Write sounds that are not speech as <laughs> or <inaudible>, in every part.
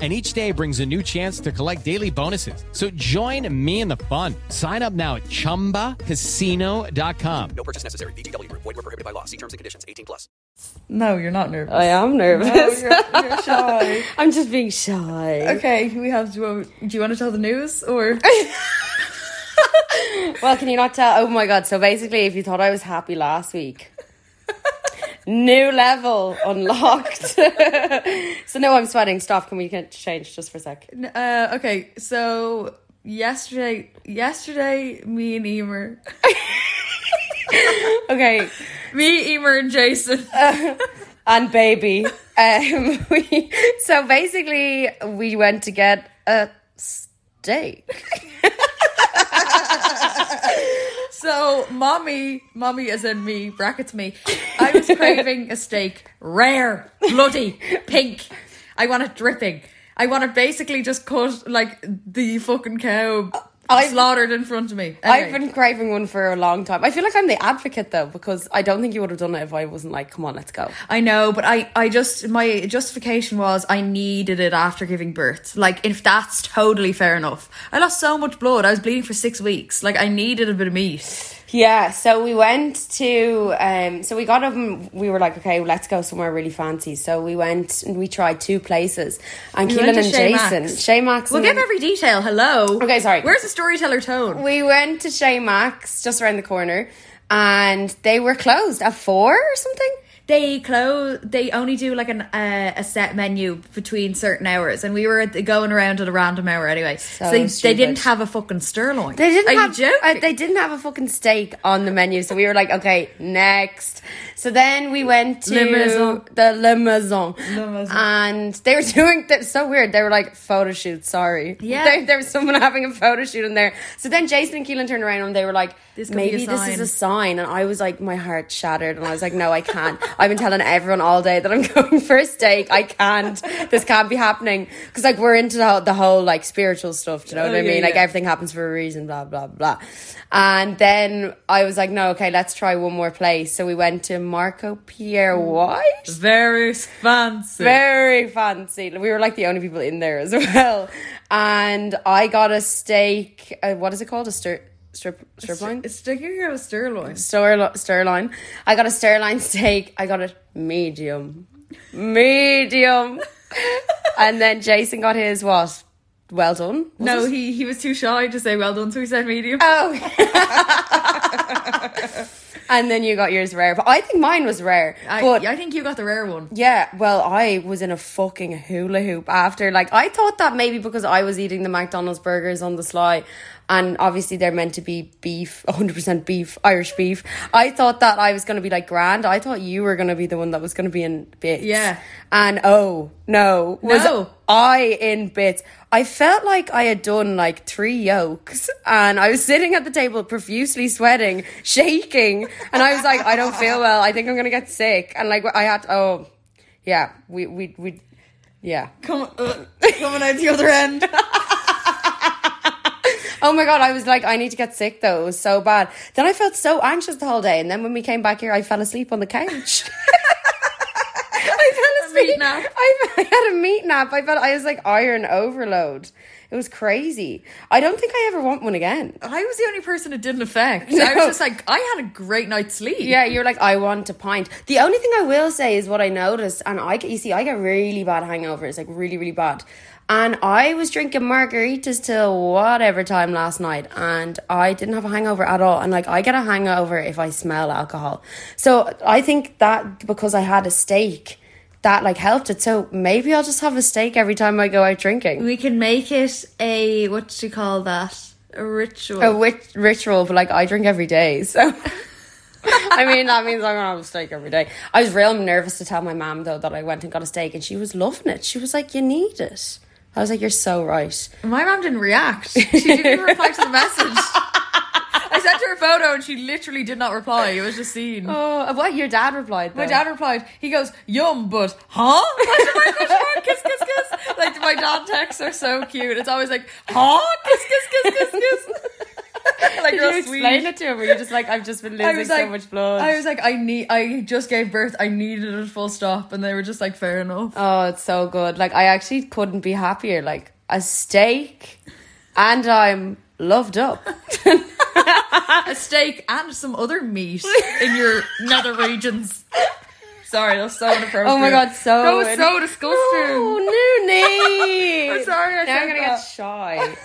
And each day brings a new chance to collect daily bonuses. So join me in the fun. Sign up now at chumbacasino.com. No purchase necessary. VGW Group. Void were prohibited by law. See terms and conditions. 18 plus. No, you're not nervous. I am nervous. No, you're, you're shy. <laughs> I'm just being shy. Okay, we have to. Do you want to tell the news or? <laughs> Well, can you not tell? Oh my god! So basically, if you thought I was happy last week, new level unlocked. <laughs> so no, I'm sweating. Stop. Can we get change just for a sec? Uh, okay, so yesterday, yesterday, me and Emer, <laughs> Okay, me, Emer, and Jason. <laughs> and baby. Um, we, so basically, we went to get a steak. So, mommy, mommy as in me, brackets me, I was craving a steak, rare, bloody, pink. I want it dripping. I want it basically just cut like the fucking cow I've- slaughtered in front of me. I've been craving one for a long time. I feel like I'm the advocate though, because I don't think you would have done it if I wasn't like, come on, let's go. I know, but I, I just my justification was I needed it after giving birth. Like if that's totally fair enough. I lost so much blood. I was bleeding for six weeks. Like I needed a bit of meat. Yeah, so we went to, um, so we got up and we were like, okay, let's go somewhere really fancy. So we went and we tried two places. And We Keelan and Jason, Max. Shay Max. We'll give every detail. Hello. Okay, sorry. Where's the storyteller tone? we went to Shay Max just around the corner and they were closed at four or something. They close. They only do like an uh, a set menu between certain hours, and we were going around at a random hour anyway. So, they, they didn't have a fucking sirloin. They didn't Are have you joking? uh, they didn't have a fucking steak on the menu, so we were like, okay, next. So then we went to Le Maison. the Le Maison, Le Maison. and they were <laughs> doing that so weird. They were like photo shoot. Sorry, Yeah. <laughs> there, there was someone having a photo shoot in there. So then Jason and Keelan turned around and they were like, This could be a maybe this is a sign. And I was like, my heart shattered, and I was like, no, I can't. I've been telling everyone all day that I'm <laughs> going for a steak. I can't. This can't be happening because like we're into the whole, the whole like spiritual stuff. Do you know oh, what Oh, I yeah, mean? Like yeah. everything happens for a reason. Blah blah blah. And then I was like, no, okay, let's try one more place. So we went to Marco Pierre White. Very fancy. Very fancy. We were like the only people in there as <laughs> well. And I got a steak. Uh, what is it called? A stir strip strip line. It's sticking out a sirloin. Stir sirloin. I got a sirloin steak. I got it medium, medium. <laughs> and then Jason got his what? Well done. Was No, it? he he was too shy to say well done, so he said medium. Oh. <laughs> and then you got yours rare, but I think mine was rare. I, but I think you got the rare one. Yeah, well, I was in a fucking hula hoop after. Like, I thought that maybe because I was eating the McDonald's burgers on the sly, and obviously they're meant to be beef, <laughs> 100% beef, Irish beef. I thought that I was going to be like grand. I thought you were going to be the one that was going to be in bits. Yeah. And oh, no. Was No. I in bits? I felt like I had done like three yolks, and I was sitting at the table profusely sweating, shaking, and I was like, I don't feel well. I think I'm gonna get sick. And like I had, oh, yeah, we we we, yeah. Come, uh, coming out the other end. <laughs> Oh my god, I was like, I need to get sick though. It was so bad. Then I felt so anxious the whole day, and then when we came back here, I fell asleep on the couch. <laughs> I <laughs> fell asleep. I, <laughs> I had a meat nap. I felt I was like iron overload. It was crazy. I don't think I ever want one again. I was the only person it didn't affect. I was just like, I had a great night's sleep. Yeah, you're like, I want a pint. The only thing I will say is what I noticed, and I get, you see, I get really bad hangovers, like really, really bad. And I was drinking margaritas till whatever time last night, and I didn't have a hangover at all. And like, I get a hangover if I smell alcohol. So I think that because I had a steak, that like helped it. So maybe I'll just have a steak every time I go out drinking. We can make it a, what do you call that? A ritual. A wit- ritual, but like I drink every day, <laughs> so. I mean, that means I'm gonna have a steak every day. I was real nervous to tell my mom though that I went and got a steak, and she was loving it. She was like, "You need it." I was like, "You're so right." My mom didn't react. She didn't <laughs> reply to the message. I sent her a photo and she literally did not reply. It was just seen. Oh, uh, what your dad replied? My dad replied, he goes, yum, but huh? Question mark, question mark, kiss, kiss, kiss. Like, my dad texts are so cute. It's always like, huh? Kiss, kiss, kiss, kiss, kiss. <laughs> like, Did you sweet. explain it to him? Or you just like, I've just been <laughs> losing so like, much blood. I was like, I need, I just gave birth. I needed a full stop. And they were just like, fair enough. oh, it's so good. Like, I actually couldn't be happier. Like, a steak, and I'm loved up. <laughs> A steak and some other meat in your nether regions. Sorry, that's so inappropriate. Oh my god, so That was so disgusting. Oh, Noonie. I'm sorry I now I'm gonna that. get shy.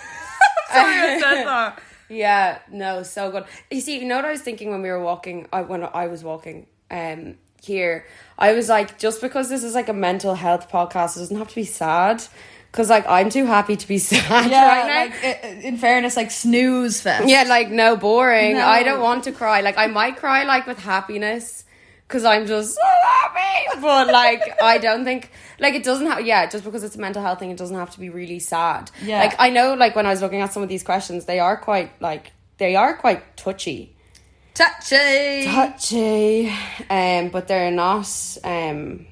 Sorry I said that. Yeah, no, so good. You see, you know what I was thinking when we were walking, I, when I was walking um, here? I was like, just because this is like a mental health podcast, it doesn't have to be sad. Because, like, I'm too happy to be <laughs> sad right now. like in fairness, like snooze fest. yeah, like, no, boring. No. I don't want to cry. Like, I might cry, like, with happiness. Because I'm just so happy. But, like, I don't think, like, it doesn't have, yeah, just because it's a mental health thing, it doesn't have to be really sad. Yeah. Like, I know, like, when I was looking at some of these questions, they are quite, like, they are quite touchy. touchy. touchy um but they're not um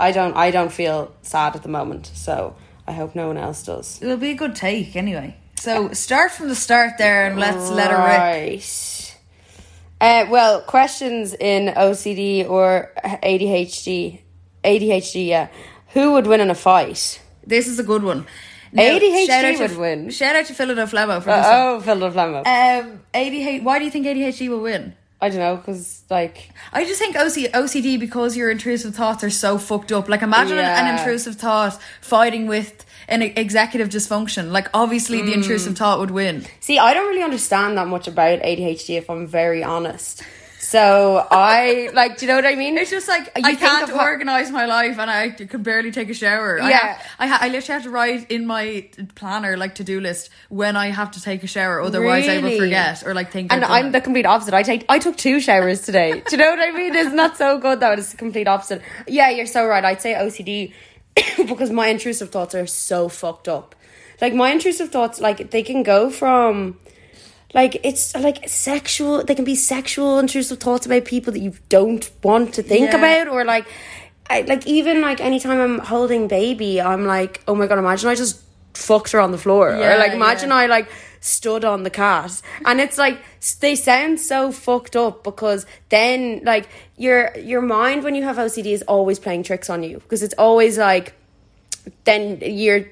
i don't i don't feel sad at the moment so i hope no one else does It'll be a good take anyway. So start from the start there and let's let her rip. Uh well questions in ocd or adhd adhd yeah who would win in a fight This is a good one. ADHD shout out would to, win. Shout out to Philadelphia Flemo for this one. oh Flemo. Um, ADHD. Why do you think ADHD will win? i don't know because like I just think OC, OCD because your intrusive thoughts are so fucked up. Like imagine an- an intrusive thought fighting with an executive dysfunction. Like obviously Mm. the intrusive thought would win. See, I don't really understand that much about ADHD if I'm very honest. So I <laughs> like, do you know what I mean? It's just like You I can't organize my life, and I could barely take a shower. I Yeah. have, I, ha- I literally have to write in my planner like to do list when I have to take a shower. Otherwise, I will forget or like think. And I'm it. the complete opposite. I take I took two showers today. Do you know what I mean? Isn't that so good though? It's the complete opposite. Yeah, you're so right. I'd say OCD <coughs> because my intrusive thoughts are so fucked up. Like my intrusive thoughts, like they can go from like it's like sexual they can be sexual intrusive thoughts about people that you don't want to think Yeah. about or like I, like even like anytime I'm holding baby I'm like oh my god imagine I just fucked her on the floor Yeah, or like imagine yeah. I like stood on the cat and it's like they sound so fucked up because then like your your mind when you have OCD is always playing tricks on you. Because it's always like then you're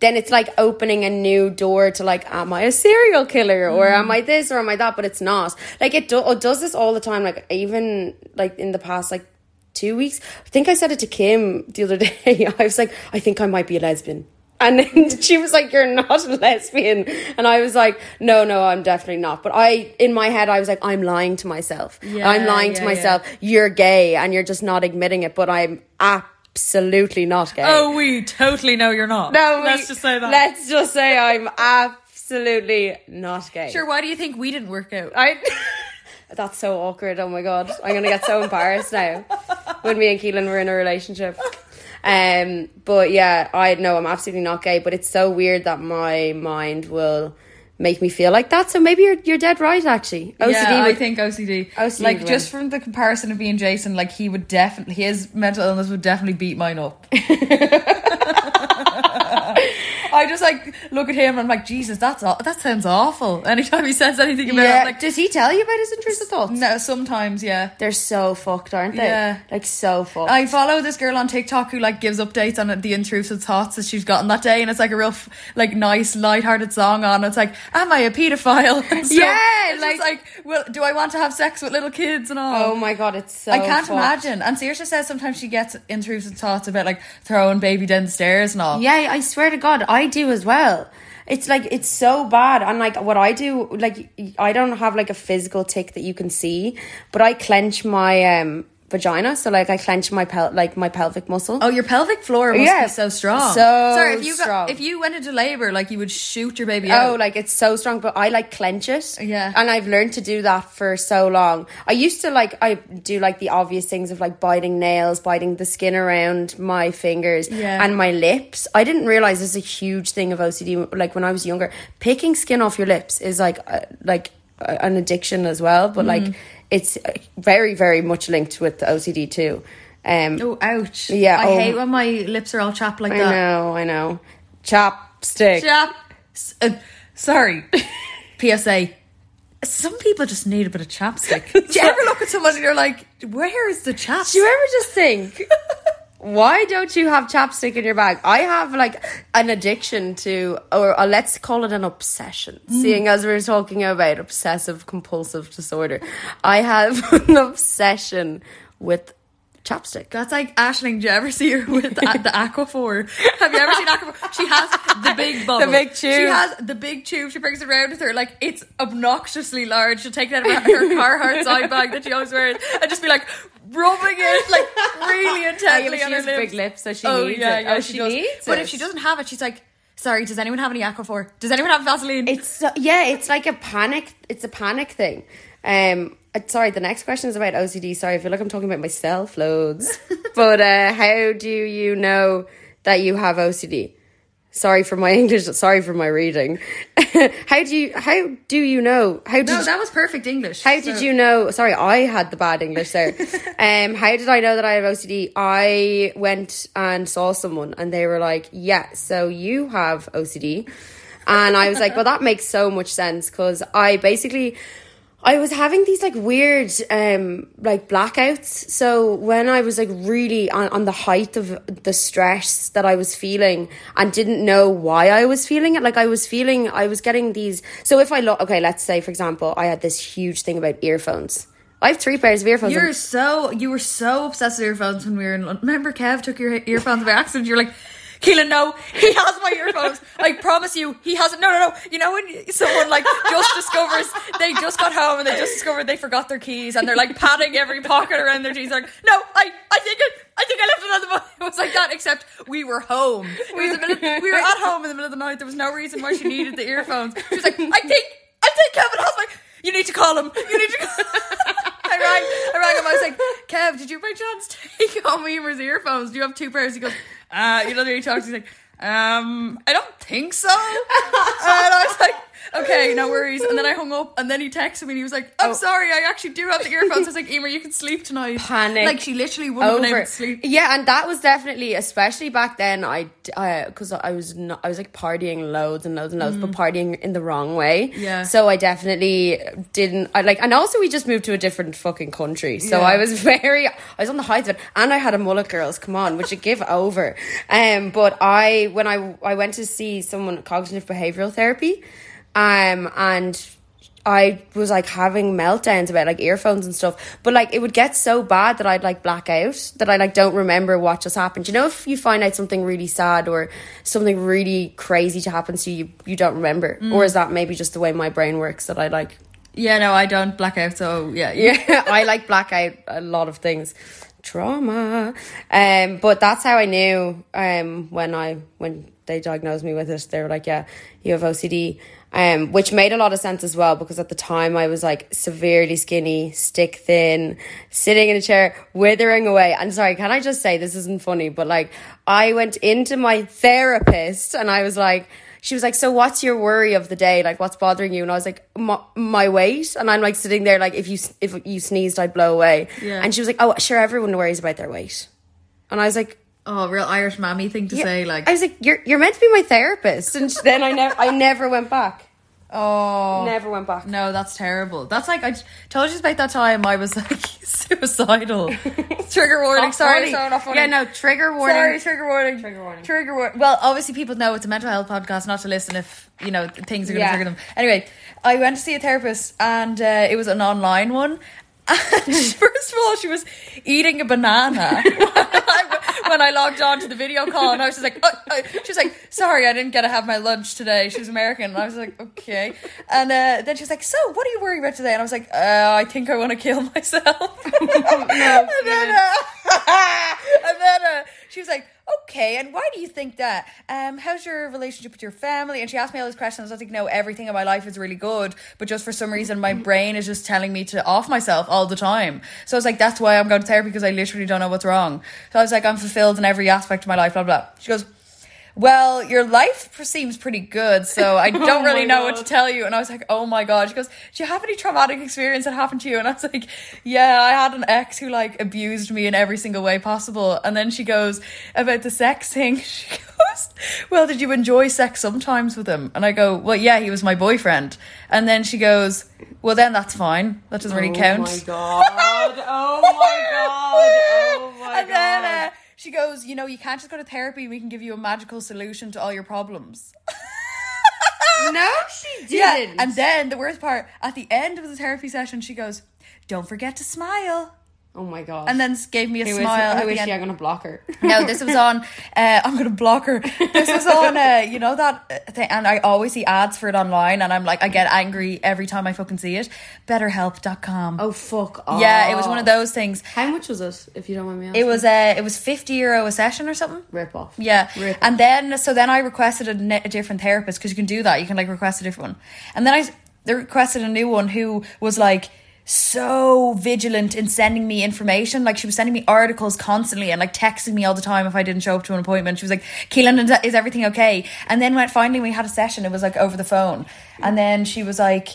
then it's like opening a new door to like am i a serial killer or am i this or am i that? But it's not. Like it, do- it does this all the time like even like in the past like two weeks. I think i said it to kim the other <laughs> day. I was like i think i might be a lesbian and then <laughs> she was like you're not a lesbian and i was like no no i'm definitely not but i in my head i was like i'm lying to myself Yeah, i'm lying to yeah, myself you're gay and you're just not admitting it but i'm absolutely not gay Oh, we totally know you're not. no, let's we- just say that. Let's just say I'm absolutely not gay. Sure. Why do you think we didn't work out? I. <laughs> That's so awkward. Oh my god, I'm gonna get so embarrassed now when me and Keelan were in a relationship. Um, but yeah, I know I'm absolutely not gay. But it's so weird that my mind will make me feel like that. So maybe you're you're dead right. Actually, OCD. yeah, I think OCD. OCD like would just from the comparison of being Jason, like he would definitely his mental illness would definitely beat mine up. <laughs> I just like look at him and I'm like, Jesus, that's aw- that sounds awful. Anytime he says anything about it, yeah. I'm like, Does he tell you about his intrusive thoughts? no, sometimes, yeah. They're so fucked, aren't they? Yeah. Like so fucked. I follow this girl on TikTok who like gives updates on the intrusive thoughts that she's gotten that day, and it's like a real f- like nice, light-hearted song on. It's like, "Am I a paedophile? <laughs> And stuff. Yeah, It's like- like, well, do I want to have sex with little kids and all? oh my god, it's so. I can't fucked. imagine. And Saoirse says sometimes she gets intrusive thoughts about like throwing baby down the stairs and all. Yeah, I swear to God, I do as well. It's like it's so bad, and like what I do, like I don't have like a physical tick that you can see, but I clench my um vagina, so like I clench my pel like my pelvic muscle. Oh, your pelvic floor must Yeah, be so strong. so sorry if you strong. got if you went into labor, like you would shoot your baby out. Oh, like it's so strong, but I like clench it. Yeah. And I've learned to do that for so long. I used to like, I do like the obvious things of like biting nails, biting the skin around my fingers Yeah. and my lips. I didn't realize this is a huge thing of OCD. Like when I was younger, picking skin off your lips is like, uh, like, an addiction as well, but like it's very very much linked with the OCD too. Um, Oh, ouch. Yeah, I oh. hate when my lips are all chapped like I that. I know, I know. Chopstick. Chap. s- uh, sorry. <laughs> PSA. Some people just need a bit of chapstick. Do you ever look at someone and you're like, where is the chapstick? Do you ever just think, <laughs> why don't you have chapstick in your bag? I have like an addiction to, or uh, let's call it an obsession, seeing as we're talking about obsessive compulsive disorder. I have <laughs> an obsession with chapstick. That's like Ashling. Do you ever see her <laughs> with the, the Aquaphor? Have you ever seen Aquaphor? She has the big <laughs> bubble. The big tube. She has the big tube. She brings it around with her. Like, it's obnoxiously large. She'll take it out of her, her <laughs> Carhartt side bag that she always wears and just be like rubbing it like really intently she on her has lips. big lips, so she oh, needs yeah, it. Yeah, Oh, she, she needs But it. if she doesn't have it, she's like, sorry, does anyone have any Aquaphor? Does anyone have Vaseline? It's so, yeah, it's like a panic. It's a panic thing. Um, sorry, the next question is about OCD. Sorry, I feel like I'm talking about myself loads. <laughs> but uh, how do you know that you have OCD? Sorry for my <laughs> English. Sorry for my reading. <laughs> how do you? How do you know? How did? no, that was perfect English. how did you know? Sorry, I had the bad English there. um, how did I know that I have OCD? I went and saw someone, and they were like, "Yeah, so you have OCD," and I was like, "Well, that makes so much sense because I basically." I was having these like weird um like blackouts. So when I was like really on, on the height of the stress that I was feeling and didn't know why I was feeling it, like I was feeling I was getting these so if I look okay, let's say for example, I had this huge thing about earphones. I have three pairs of earphones. You're so you were so obsessed with earphones when we were in London. Remember, Kev took your earphones by accident. You're like, Keelan, no, he has my earphones. I promise you, he hasn't. No, no, no. You know when someone like just discovers they just got home and they just discovered they forgot their keys and they're like patting every pocket around their jeans. Like, no, I, I think it. I think I left it on the bus. <laughs> It was like that, except we were home. The middle, we were at home in the middle of the night. There was no reason why she needed the earphones. She was like, I think, I think Kevin has my. You need to call him. You need to. Call <laughs> I rang. I rang him. I was like, Kev, did you by chance take on Emer's earphones? Do you have two pairs? He goes, uh, you know, he talks. He's like, um, I don't think so. and I was like, okay, no worries. And then I hung up, and then he texted me, and he was like, I'm sorry, I actually do have the earphones. I was like, Emer, you can sleep tonight. Panic Like she literally wouldn't have been able over to sleep. yeah and that was definitely especially back then i because I, was not i was like partying loads and loads and loads but partying in the wrong way Mm. Yeah. so i definitely didn't i like and also we just moved to a different fucking country so Yeah. i was <laughs> very i was on the height of it and i had a mullet girls come on would you give over um but i when i i went to see someone cognitive behavioral therapy um and I was like having meltdowns about like earphones and stuff, but like it would get so bad that I'd like black out that I like don't remember what just happened. You know, if you find out something really sad or something really crazy to happen to you, you don't remember, or is that maybe just the way my brain works that I like? Yeah, no, I don't black out. So yeah, <laughs> Yeah, I like black out a lot of things. Trauma, um, but that's how I knew um when I when they diagnosed me with it. They were like, "Yeah, you have OCD." Um, which made a lot of sense as well because at the time I was like severely skinny, stick thin, sitting in a chair, withering away. And sorry, can I just say this isn't funny, but like I went into my therapist and I was like, she was like, "So what's your worry of the day? Like, what's bothering you?" And I was like, "My, my weight." And I'm like sitting there, like, if you if you sneezed, I'd blow away. Yeah. And she was like, "Oh, sure, everyone worries about their weight." And I was like, Oh, real Irish mammy thing to yeah. say. Like, I was like, "You're you're meant to be my therapist." And then I never I never went back. oh, Never went back. No, that's terrible. That's like I told you about that time I was like <laughs> suicidal. <laughs> Trigger warning. Sorry, sorry, not funny. Yeah, no trigger warning. Sorry, trigger warning. Trigger warning. Trigger warning. Well, obviously people know it's a mental health podcast, not to listen if you know things are going to Yeah. trigger them. Anyway, I went to see a therapist, and uh, it was an online one. <laughs> First of all, she was eating a banana <laughs> when I logged on to the video call, and I was just like, oh, oh. she was like, "Sorry, I didn't get to have my lunch today." She was American, and I was like, "Okay." And uh, then she was like, "So, what are you worrying about today?" And I was like, uh, "I think I want to kill myself." <laughs> and then, uh, and then uh, she was like, "Okay, and why do you think that? Um, how's your relationship with your family?" And she asked me all these questions. I was like, "No, everything in my life is really good, but just for some reason, my brain is just telling me to off myself all the time." So I was like, "That's why I'm going to therapy because I literally don't know what's wrong." So I was like, "I'm fulfilled in every aspect of my life." Blah blah. She goes. Well, your life seems pretty good, so I <laughs> don't oh really Oh my know what to tell you. And I was like, oh my God. She goes, do you have any traumatic experience that happened to you? And I was like, yeah, I had an ex who like abused me in every single way possible. And then she goes, about the sex thing, <laughs> she goes, well, did you enjoy sex sometimes with him? And I go, well, yeah, he was my boyfriend. And then she goes, well, then that's fine. That doesn't really oh count. Oh my <laughs> god. Oh my god. Oh my and then uh, she goes, you know, you can't just go to therapy. We can give you a magical solution to all your problems. <laughs> No, she <laughs> didn't. And then the worst part, at the end of the therapy session, she goes, "Don't forget to smile," oh my god. and then gave me a smile. I at wish the end. yeah, I'm gonna block her. No, this was on. <laughs> Uh, I'm gonna block her. This was on. Uh, you know that uh, thing, and I always see ads for it online, and I'm like, I get angry every time I fucking see it. BetterHelp.com. Oh fuck off. yeah, it was one of those things. How much was it, if you don't mind me asking? It was uh, it was fifty euro a session or something. rip off. Yeah, Rip and then so then I requested a, a different therapist because you can do that. You can like request a different one, and then I they requested a new one who was like so vigilant in sending me information. Like she was sending me articles constantly and like texting me all the time if I didn't show up to an appointment. She was like, "Keelan, is- everything okay?" And then when finally we had a session, it was like over the phone, and then she was like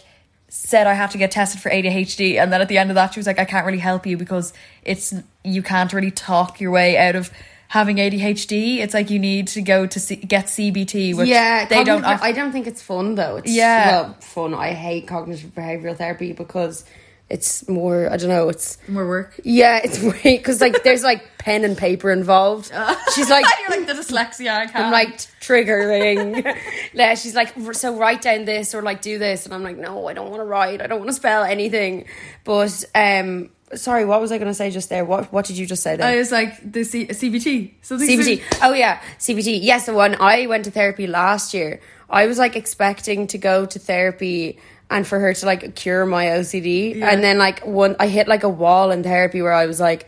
said I have to get tested for ADHD and then at the end of that she was like I can't really help you because it's you can't really talk your way out of having ADHD it's like you need to go to C- get CBT which yeah, they don't I don't think it's fun though. It's Yeah. well, fun. I hate cognitive behavioral therapy because it's more. I don't know. It's more work yeah, it's <laughs> weird because like there's like pen and paper involved. <laughs> She's like. you're like the dyslexia I I'm like triggering. <laughs> yeah, she's like, so write down this or like do this, and I'm like, no, I don't want to write. I don't want to spell anything. But um, sorry, what was I going to say just there? What What did you just say there? I was like the C- CBT something CBT. Oh yeah, CBT. Yes, the one I went to therapy last year. I was like expecting to go to therapy and for her to like cure my OCD, and then like one, I hit like a wall in therapy where I was like,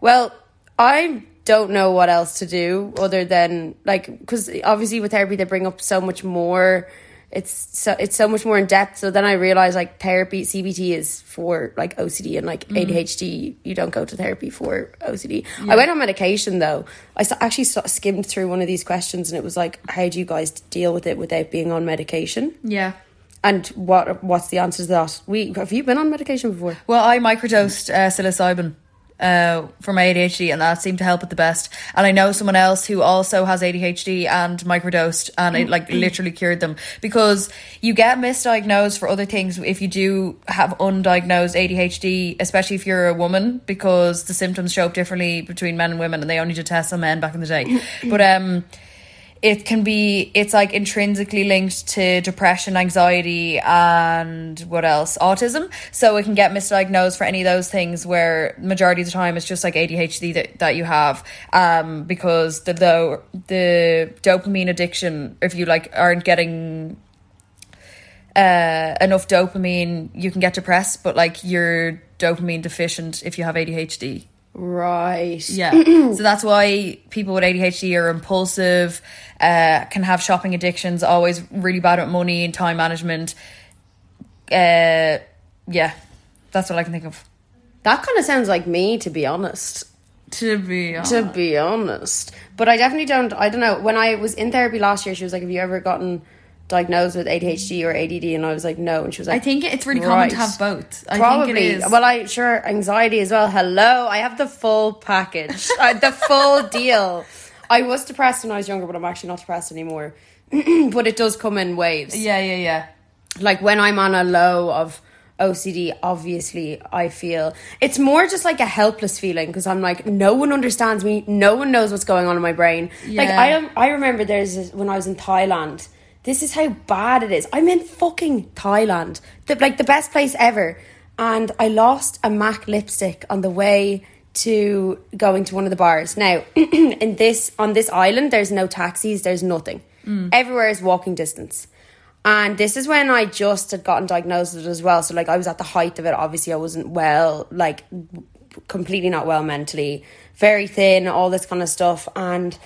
well, I don't know what else to do other than like because obviously with therapy they bring up so much more. It's so it's so much more in depth. So then I realized like therapy CBT is for like OCD and like mm. ADHD. You don't go to therapy for OCD. I went on medication though. I actually skimmed through one of these questions and it was like, how do you guys deal with it without being on medication? yeah And what what's the answer to that? We have you been on medication before? Well, I microdosed uh, psilocybin uh, for my ADHD, and that seemed to help it the best. And I know someone else who also has ADHD and microdosed, and it like literally cured them because you get misdiagnosed for other things if you do have undiagnosed ADHD, especially if you're a woman, because the symptoms show up differently between men and women, and they only did tests on men back in the day. but um it can be it's like intrinsically linked to depression anxiety and what else? Autism. So it can get misdiagnosed for any of those things where majority of the time it's just like adhd that, that you have um because the, the the dopamine addiction if you like aren't getting uh enough dopamine you can get depressed but like you're dopamine deficient if you have adhd Right. yeah. <clears throat> so that's why people with ADHD are impulsive, uh, can have shopping addictions, always really bad at money and time management. Uh, yeah, that's what I can think of. That kind of sounds like me, to be honest. To be To be honest, but I definitely don't. I don't know. When I was in therapy last year, she was like, "Have you ever gotten diagnosed with ADHD or ADD?" And I was like, "No." And she was like, I think it's really common to have both. I Probably. think it is. Well, I sure anxiety as well. Hello, I have the full package, uh, the full <laughs> deal. I was depressed when I was younger, but I'm actually not depressed anymore. <clears throat> but it does come in waves. yeah, yeah, yeah. Like when I'm on a low of OCD, obviously I feel it's more just like a helpless feeling because I'm like, no one understands me, no one knows what's going on in my brain. Like I am, I remember there's this, when I was in Thailand. This is how bad it is. I'm in fucking Thailand, the, like the best place ever, and I lost a MAC lipstick on the way to going to one of the bars. Now, <clears throat> in this on this island, there's no taxis, there's nothing. Mm. Everywhere is walking distance. And this is when I just had gotten diagnosed with it as well. So like I was at the height of it. Obviously, I wasn't well, like completely not well mentally, very thin, all this kind of stuff. And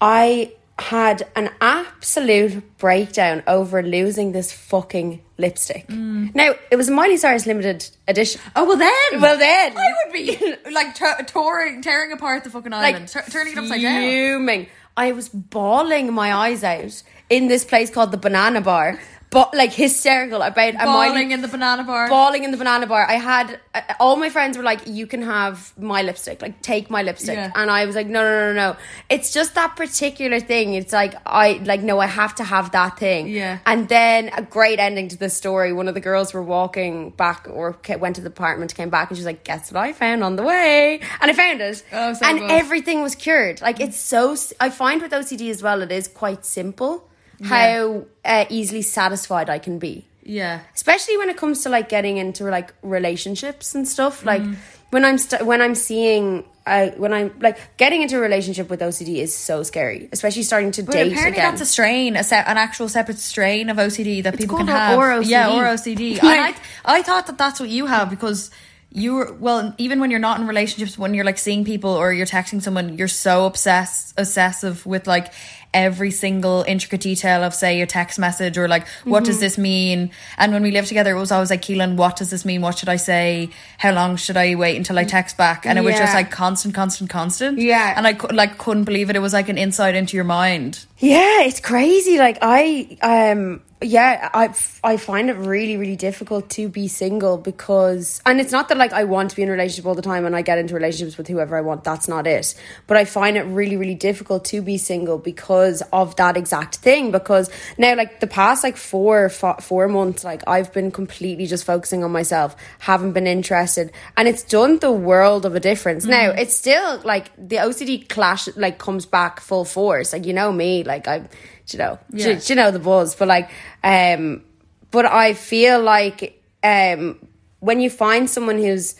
I had an absolute breakdown over losing this fucking lipstick. Mm. Now it was a Miley Cyrus limited edition. Oh well, then. Well then, I would be <laughs> like t- touring, tearing apart the fucking island, tur- turning it upside down. fuming. I was bawling my eyes out in this place called the Banana Bar, but like hysterical about Miley- Bawling in the banana bar. bawling in the banana bar. I had uh, all my friends were like, "You can have my lipstick, like take my lipstick," Yeah. and I was like, "No, no, no, no." It's just that particular thing. It's like I like no, I have to have that thing. Yeah. And then a great ending to the story. One of the girls were walking back or went to the apartment, came back, and she was like, "Guess what I found on the way?" And I found it, Oh, so and good. everything was cured. Like it's so. I find with OCD as well, it is quite simple. How uh, easily satisfied I can be yeah. especially when it comes to like getting into like relationships and stuff like Mm. when i'm st- when i'm seeing uh, when i'm like getting into a relationship with ocd is so scary especially starting to But date apparently again that's a strain, a se- an actual separate strain of OCD that people can have. or OCD. Yeah, or OCD. <laughs> and I, I thought that that's what you have because you were well, even when you're not in relationships, when you're like seeing people or you're texting someone, you're so obsessed, obsessive with like every single intricate detail of say a text message or like what Mm-hmm. does this mean? And when we lived together, it was always like Keelan, what does this mean? What should I say? How long should I wait until I text back? And it was just like constant, constant, constant. Yeah. and I like couldn't believe it. It was like an insight into your mind. Yeah, it's crazy. Like I um yeah, I I find it really really difficult to be single because and it's not that like I want to be in a relationship all the time and I get into relationships with whoever I want. That's not it. But I find it really really difficult to be single because of that exact thing because now like the past like 4 4 months like I've been completely just focusing on myself, haven't been interested and it's done the world of a difference. Now, it's still like the OCD clash like comes back full force. Like you know me, like I you know, Yeah. you, you know the buzz, but like, um, but I feel like um, when you find someone who's,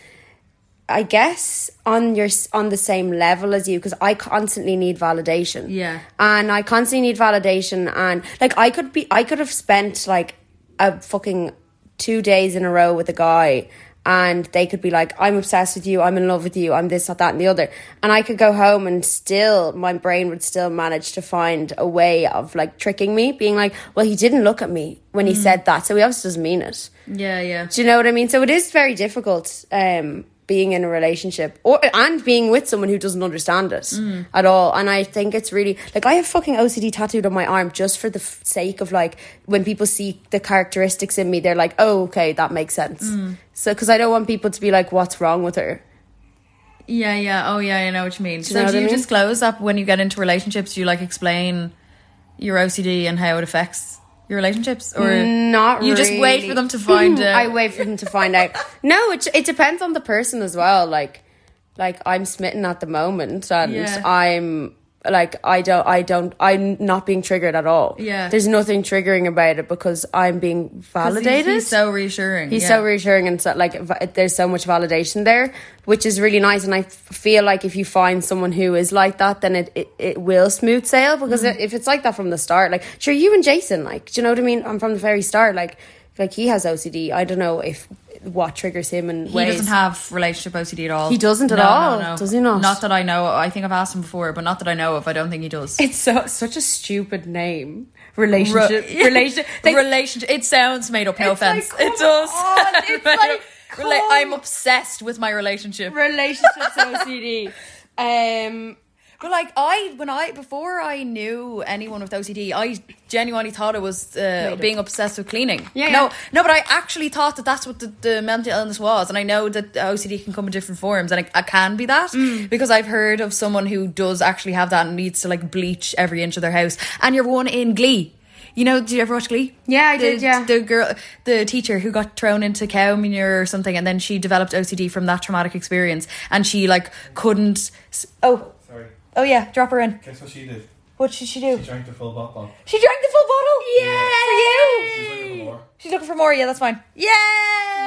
I guess, on your on the same level as you, because I constantly need validation. Yeah. and I constantly need validation, and like I could be, I could have spent like a fucking two days in a row with a guy. And they could be like, I'm obsessed with you, I'm in love with you, I'm this, that, that, and the other. And I could go home and still, my brain would still manage to find a way of like tricking me, being like, well, he didn't look at me when he said that, so he obviously doesn't mean it. Yeah, yeah. Do you know what I mean? So it is very difficult um, being in a relationship or and being with someone who doesn't understand it Mm. at all. And I think it's really like I have fucking OCD tattooed on my arm just for the f- sake of like when people see the characteristics in me, they're like, oh, okay, that makes sense. Mm. So because I don't want people to be like, what's wrong with her? Yeah, yeah. Oh, yeah, I know what you mean. you so do you mean? disclose that when you get into relationships? Do you like explain your OCD and how it affects your relationships, or Not you just wait for them to find <laughs> out? I wait for them to find out. No, it it depends on the person as well. Like, like I'm smitten at the moment, and Yeah. I'm like I don't I don't I'm not being triggered at all. Yeah. there's nothing triggering about it because I'm being validated. He's so reassuring. He's yeah. so reassuring and so like v- there's so much validation there, which is really nice. And I f- feel like if you find someone who is like that, then it it, it will smooth sail because Mm. if it's like that from the start, like sure you and Jason, like do you know what I mean? I'm from the very start, like like he has OCD. I don't know if what triggers him and He doesn't have relationship OCD at all. He doesn't at No, all? No, no. Does he not? Not that I know. I think I've asked him before, but not that I know of. I don't think he does. <laughs> It's so such a stupid name. Relationship, Re- <laughs> relationship, Like, relationship. It sounds made up. No It's like, offense. it does. on, it's <laughs> like, up. Rela- I'm obsessed with my relationship. relationships OCD. Um, But like I, when I before I knew anyone with OCD, I genuinely thought it was uh, being obsessed with cleaning. Yeah, no, yeah. no, but I actually thought that that's what the, the mental illness was, and I know that OCD can come in different forms, and it, it can be that Mm. because I've heard of someone who does actually have that and needs to like bleach every inch of their house. And you're one in Glee. You know, did you ever watch Glee? Yeah, I The- did, yeah. the girl, the teacher who got thrown into cow manure or something, and then she developed OCD from that traumatic experience, and she like couldn't. Oh. Oh yeah, drop her in. Guess what she did? What should she do? She drank the full bottle. She drank the full bottle. Yeah, for you. She's looking for more. She's looking for more. Yeah, that's fine. Yay!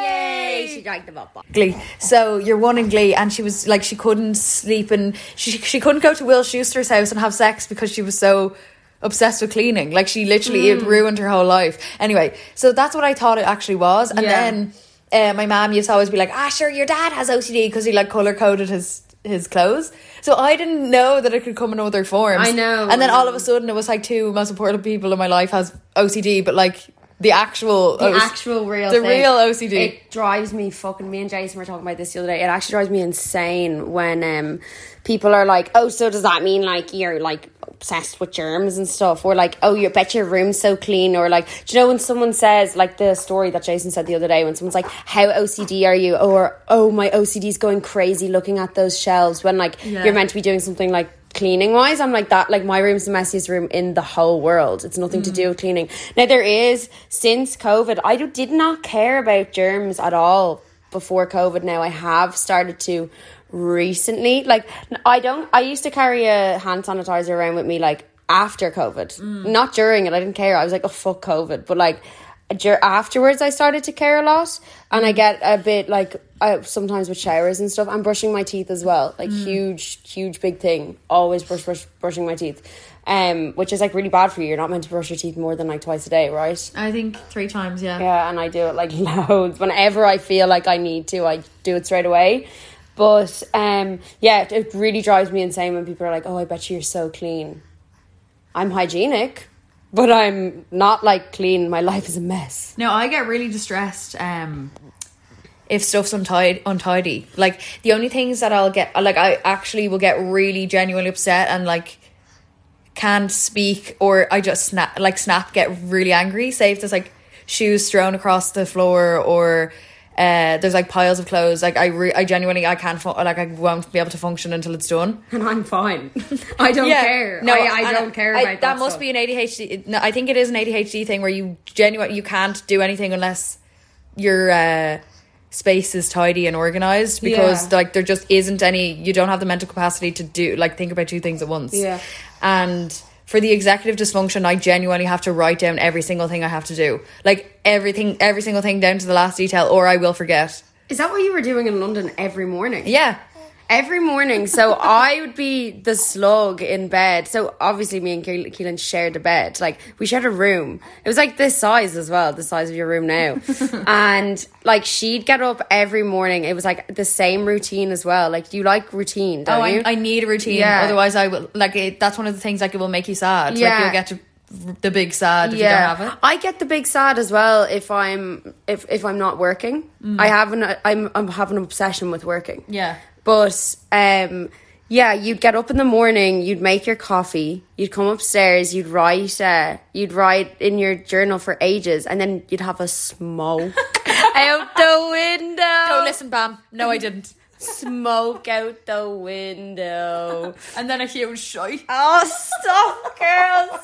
yay, she drank the bottle. Glee. So you're one in Glee, and she was like she couldn't sleep, and she she couldn't go to Will Schuester's house and have sex because she was so obsessed with cleaning. Like she literally it ruined her whole life. Anyway, so that's what I thought it actually was, and Yeah. then uh, my mom used to always be like, "Ah, sure, your dad has OCD because he like color coded his." His clothes, so I didn't know that it could come in other forms. I know, and then all of a sudden, it was like two most important people in my life has OCD, but like the actual the actual real the thing. real OCD. It drives me fucking. Me and Jason were talking about this the other day. It actually drives me insane when um people are like, "Oh, so does that mean like you're like obsessed with germs and stuff?" Or like, "Oh, you bet your room's so clean?" Or like, do you know when someone says like the story that Jason said the other day when someone's like, "How OCD are you?" Or "Oh, my OCD's going crazy looking at those shelves," when like Yeah. you're meant to be doing something like cleaning wise i'm like that like my room's the messiest room in the whole world. It's nothing to do mm. with cleaning. Now there is since covid i do- did not care about germs at all before covid. Now i have started to recently like i don't i used to carry a hand sanitizer around with me like after covid. Mm. Not during it i didn't care. I was like oh fuck covid. But like afterwards I started to care a lot and I get a bit like uh, sometimes with showers and stuff I'm brushing my teeth as well like huge huge big thing always brush, brush brushing my teeth um which is like really bad for you you're not meant to brush your teeth more than like twice a day right? I think three times, yeah. yeah and I do it like <laughs> loads whenever I feel like I need to I do it straight away but um yeah it, it really drives me insane when people are like oh I bet you you're so clean. I'm hygienic but I'm not like clean my life is a mess No, I get really distressed um if stuff's untidy untidy. Like the only things that I'll get like I actually will get really genuinely upset and like can't speak or I just snap like snap get really angry. Say if there's like shoes thrown across the floor or uh, there's like piles of clothes. Like I, re- I genuinely, I can't, fu- like I won't be able to function until it's done. and I'm fine. <laughs> I don't care. No, I, I don't care I- about that. that. must stuff. be an ADHD. No, I think it is an ADHD thing where you genuinely you can't do anything unless your uh, space is tidy and organized because Yeah. like there just isn't any. You don't have the mental capacity to do like think about two things at once. Yeah. and. For the executive dysfunction, I genuinely have to write down every single thing I have to do, like everything, every single thing down to the last detail, or I will forget. Is that what you were doing in London every morning? Yeah, Every morning. So I would be the slug in bed. So obviously me and Keelan shared a bed. Like we shared a room. It was like this size as well, the size of your room now. <laughs> and like she'd get up every morning. It was like the same routine as well. Like you like routine, don't Oh, you? I, I need a routine. Yeah. Otherwise, I will like it, that's one of the things like it will make you sad. Like Yeah. you'll get to the big sad if you don't have it. I get the big sad as well if I'm if if I'm not working. Mm. I have an I'm I'm having an obsession with working. Yeah. But um yeah, you'd get up in the morning, you'd make your coffee, you'd come upstairs, you'd write uh you'd write in your journal for ages and then you'd have a smoke <laughs> out the window. Oh, listen, Bam. No, I didn't. Smoke out the window. And then a huge shite. Oh, stop, girls.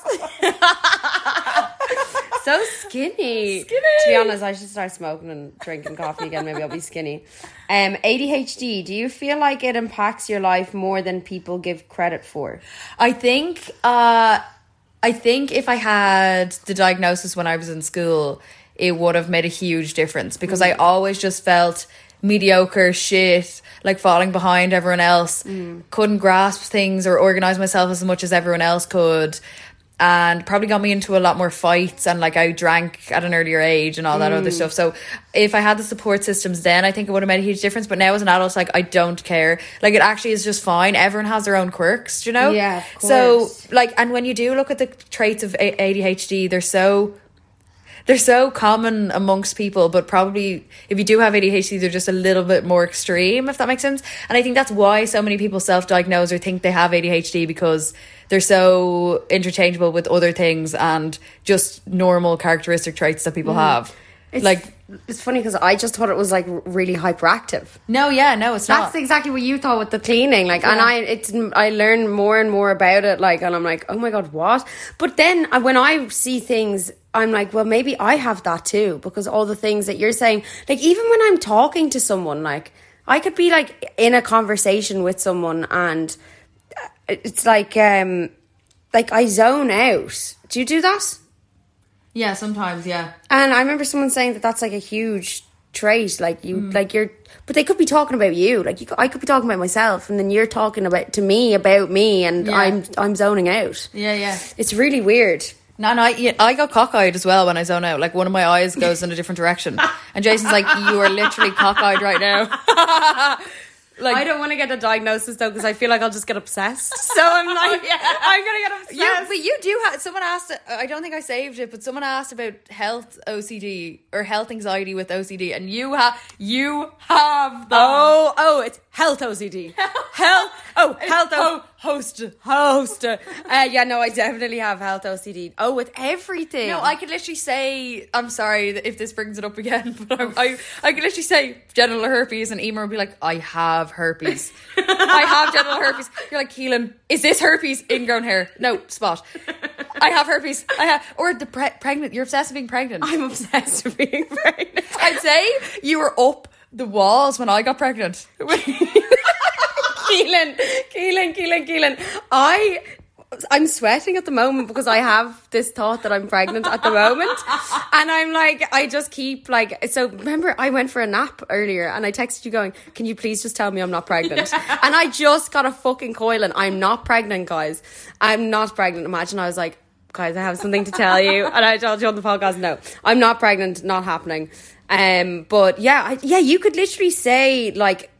so skinny. Skinny. To be honest, I should start smoking and drinking coffee again. Maybe I'll be skinny. Um, ADHD, do you feel like it impacts your life more than people give credit for? I think. Uh, I think if I had the diagnosis when I was in school, it would have made a huge difference because I always just felt mediocre shit, like falling behind everyone else. Mm. Couldn't grasp things or organize myself as much as everyone else could. And probably got me into a lot more fights and like I drank at an earlier age and all that other mm. stuff. So if I had the support systems then I think it would have made a huge difference. But now as an adult, like I don't care. Like it actually is just fine. Everyone has their own quirks, you know? Yeah, So like and when you do look at the traits of ADHD they're so they're so common amongst people but probably if you do have ADHD they're just a little bit more extreme if that makes sense and I think that's why so many people self-diagnose or think they have ADHD because they're so interchangeable with other things and just normal characteristic traits that people have Mm. It's, like it's funny because I just thought it was like really hyperactive. no yeah no it's not That's exactly what you thought with the cleaning, like, and I it's I learn more and more about it, like, and I'm like, oh my god, what? But then when I see things, I'm like, well, maybe I have that too, because all the things that you're saying, like, even when I'm talking to someone, like, I could be like in a conversation with someone, and uh, it's like, um, like I zone out. Do you do that? Yeah sometimes yeah And I remember someone saying that that's like a huge trait. Like you, mm. like you're, but they could be talking about you. Like you, I could be talking about myself, and then you're talking about to me about me, and Yeah. I'm I'm zoning out. yeah yeah It's really weird. No, no, I, yeah, I got cockeyed as well when I zone out. Like one of my eyes goes in a different direction, <laughs> and Jason's like, "You are literally cockeyed right now." <laughs> Like- I don't want to get a diagnosis though because I feel like I'll just get obsessed. <laughs> So I'm oh, like, yeah. I'm gonna get obsessed. You, but you do have. Someone asked. I don't think I saved it, but someone asked about health OCD or health anxiety with OCD, and you have. You have that. Oh, oh, it's health OCD. <laughs> health. Oh, health. O- host. Host. Uh, yeah, no, I definitely have health OCD. Oh, with everything. No, I could literally say. I'm sorry if this brings it up again, <laughs> but I, I, I could literally say genital herpes, and Emer would be like, "I have herpes. <laughs> I have genital herpes." You're like, Keelan, is this herpes? Ingrown hair? No, spot. I have herpes. I have, or the pre- pregnant. You're obsessed with being pregnant. I'm obsessed with being <laughs> pregnant. I'd say you were up the walls when I got pregnant. Keelan, Keelan, Keelan, Keelan. I. I'm sweating at the moment because I have this thought that I'm pregnant at the moment. And I'm like, I just keep like, so remember, I went for a nap earlier and I texted you going, Can you please just tell me I'm not pregnant? And I just got a fucking coil and I'm not pregnant, guys. I'm not pregnant. Imagine I was like, Guys, I have something to tell you. And I told you on the podcast, no, I'm not pregnant, not happening. Um, but yeah, I, yeah, you could literally say like,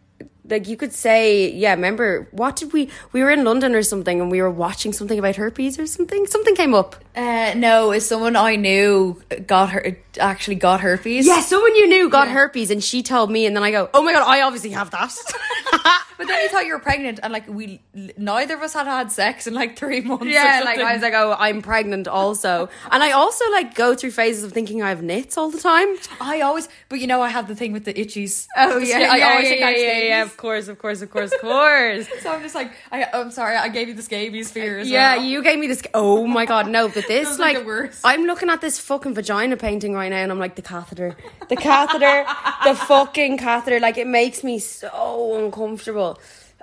like you could say, yeah, remember what did we we were in London or something and we were watching something about herpes or something. Something came up. Uh, no, is someone I knew got her actually got herpes? Yeah, someone you knew got herpes and she told me and then I go, Oh my god, I obviously have that. <laughs> But then you thought you were pregnant, and like we, neither of us had had sex in like three months. yeah, like. I was like, Oh, I'm pregnant also. and I also like go through phases of thinking I have nits all the time. I always, but you know, I have the thing with the itchies. Oh yeah, skin- I always think I have scabies. of course, of course, of course, of course. <laughs> So I'm just like, I, I'm sorry, I gave you the scabies fear as Yeah, well. you gave me this. Oh my god, no! But this, like. I'm looking at this fucking vagina painting right now, and I'm like, the catheter, the catheter, the fucking catheter. Like, it makes me so uncomfortable.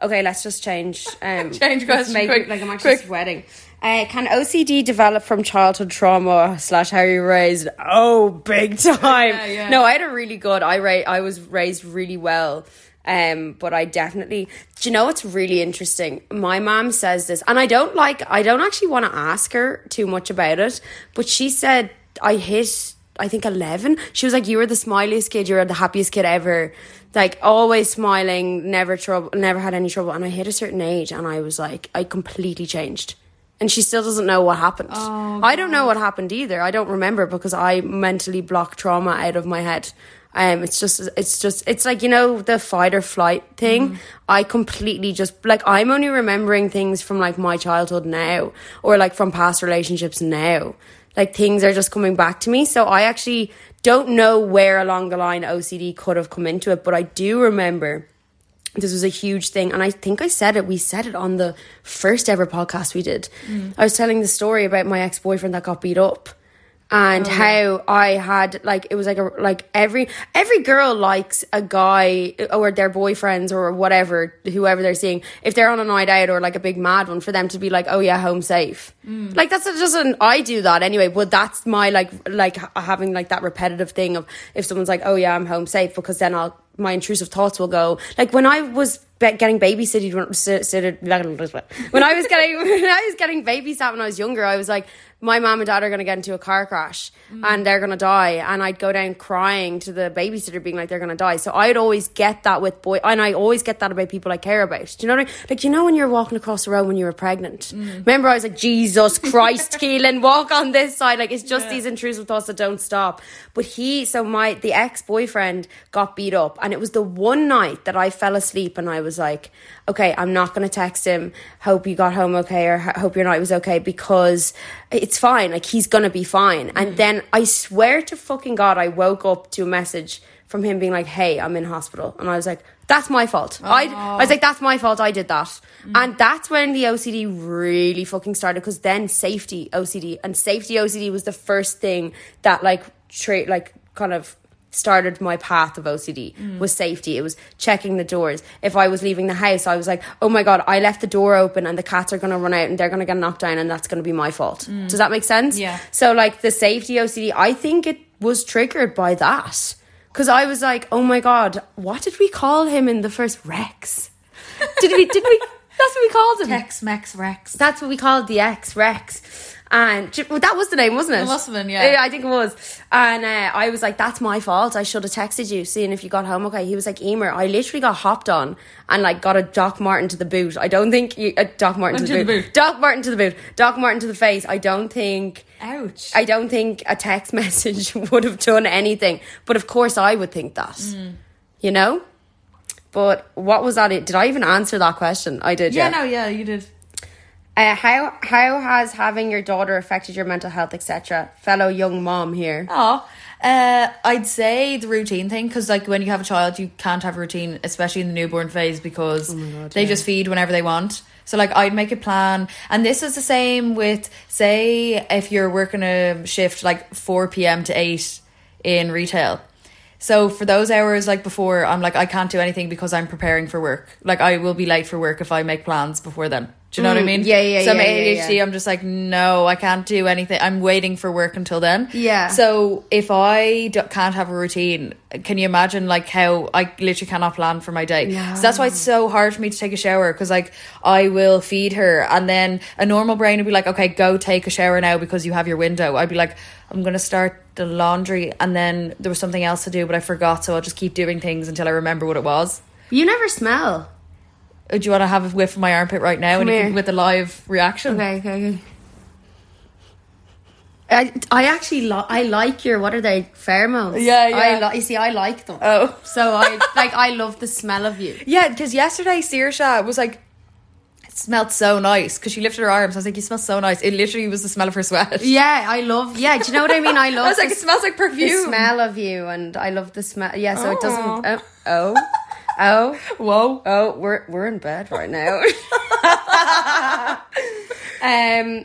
Okay, let's just change. <laughs> Um, Change question, make quick, like I'm actually quick. sweating. Uh, can OCD develop from childhood trauma slash how you raised? Oh, big <laughs> time. Yeah, yeah. No, I had a really good. I ra- I was raised really well. Um, but I definitely, do you know what's really interesting? My mom says this, and I don't like, I don't actually want to ask her too much about it, but she said I hit, I think 11. She was like, You were the smiliest kid, you were the happiest kid ever. Like, always smiling, never trouble, never had any trouble. And I hit a certain age, and I was like, I completely changed. And she still doesn't know what happened. I don't know what happened either. I don't remember because I mentally blocked trauma out of my head. Um, it's just, it's just, it's like you know the fight or flight thing. I completely just like I'm only remembering things from like my childhood now, or like from past relationships now. Like things are just coming back to me. So I actually don't know where along the line OCD could have come into it, but I do remember this was a huge thing. And i think i said it we said it on the first ever podcast we did. Mm. I was telling the story about my ex-boyfriend that got beat up and oh, how i had like it was like a like every every girl likes a guy or their boyfriends or whatever whoever they're seeing. If they're on a night out or like a big mad one for them to be like oh yeah home safe. Mm. Like that's just an i do that anyway but that's my like like having like that repetitive thing of if someone's like oh yeah i'm home safe because then i'll my intrusive thoughts will go. Like when I was getting babysitted when, sit- sit- when I was getting <laughs> when I was getting babysat when I was younger I was like my mom and dad are going to get into a car crash mm. and they're going to die and I'd go down crying to the babysitter being like they're going to die. So I'd always get that with boy and I always get that about people I care about. Do you know what I mean? Like you know when you're walking across the road when you were pregnant? Mm. Remember I was like Jesus Christ <laughs> Keelan walk on this side. Like it's just these intrusive thoughts that don't stop. But he so my the ex-boyfriend got beat up and it was the one night that I fell asleep and I was like okay I'm not going to text him. Hope you got home okay or hope your night was okay because it's fine. Like he's going to be fine. And mm-hmm. then I swear to fucking god I woke up to a message from him being like hey I'm in hospital. And I was like that's my fault. I, I was like that's my fault. I did that. Mm-hmm. And that's when the OCD really fucking started because then safety OCD and safety OCD was the first thing that like tra- like kind of started my path of OCD mm. was safety. It was checking the doors. If I was leaving the house, I was like, oh my God, I left the door open and the cats are going to run out and they're going to get knocked down and that's going to be my fault. Mm. Does that make sense? Yeah. So, like, the safety OCD, I think it was triggered by that. Because I was like, oh my God, what did we call him in the first Rex? Did we, did we? <laughs> That's what we called him. Tex Mex Rex. That's what we called the ex Rex. And well, that was the name, wasn't it? It must have been, yeah. I think it was. And uh, I was like, "That's my fault. I should have texted you, seeing if you got home okay." He was like, "Emer, I literally got hopped on and like got a Doc Martin to the boot. I don't think you, a Doc Martin to, To the, the boot. boot. Doc Martin to the boot, Doc Martin to the face. I don't think." Ouch. I don't think a text <laughs> message would have done anything. But of course, I would think that. Mm. You know? But what was that? Did I even answer that question? I did, yeah, yeah. no, yeah, you did. Uh, how how has having your daughter affected your mental health, etc.? Fellow young mom here. Oh, uh, I'd say the routine thing because, like, when you have a child, you can't have a routine, especially in the newborn phase, because they just feed whenever they want. So, like, I'd make a plan, and this is the same with, say, if you're working a shift like four p.m. to eight in retail. So for those hours, like before, I'm like I can't do anything because I'm preparing for work. Like I will be late for work if I make plans before then. Do you know what I Mm, mean? yeah, yeah, So yeah, yeah, ADHD, yeah. I'm just like, no, I can't do anything. I'm waiting for work until then. Yeah. So if I d- can't have a routine, can you imagine like how I literally cannot plan for my day? Yeah. So that's why it's so hard for me to take a shower because like I will feed her and then a normal brain would be like, okay, go take a shower now because you have your window. I'd be like, I'm gonna start the laundry and then there was something else to do, but I forgot, so I'll just keep doing things until I remember what it was. You never smell. Uh, Do you want to have a whiff of my armpit right now Come and here. with a live reaction? Okay, okay, okay. I, I actually li- I like your what are they pheromones? Yeah, yeah. I li- you see, I like them. Oh. <laughs> so I like I love the smell of you. Yeah, because yesterday Saoirse was like, it smelled so nice because she lifted her arms. I was like, you smell so nice. It literally was the smell of her sweat. Yeah, I love. Yeah, do you know what I mean? I love. <laughs> I was like, the it smells like perfume. the smell of you, and I love the smell. Yeah, so it doesn't. Aw. Oh, oh, Whoa. oh, we're we're in bed right now. <laughs> um,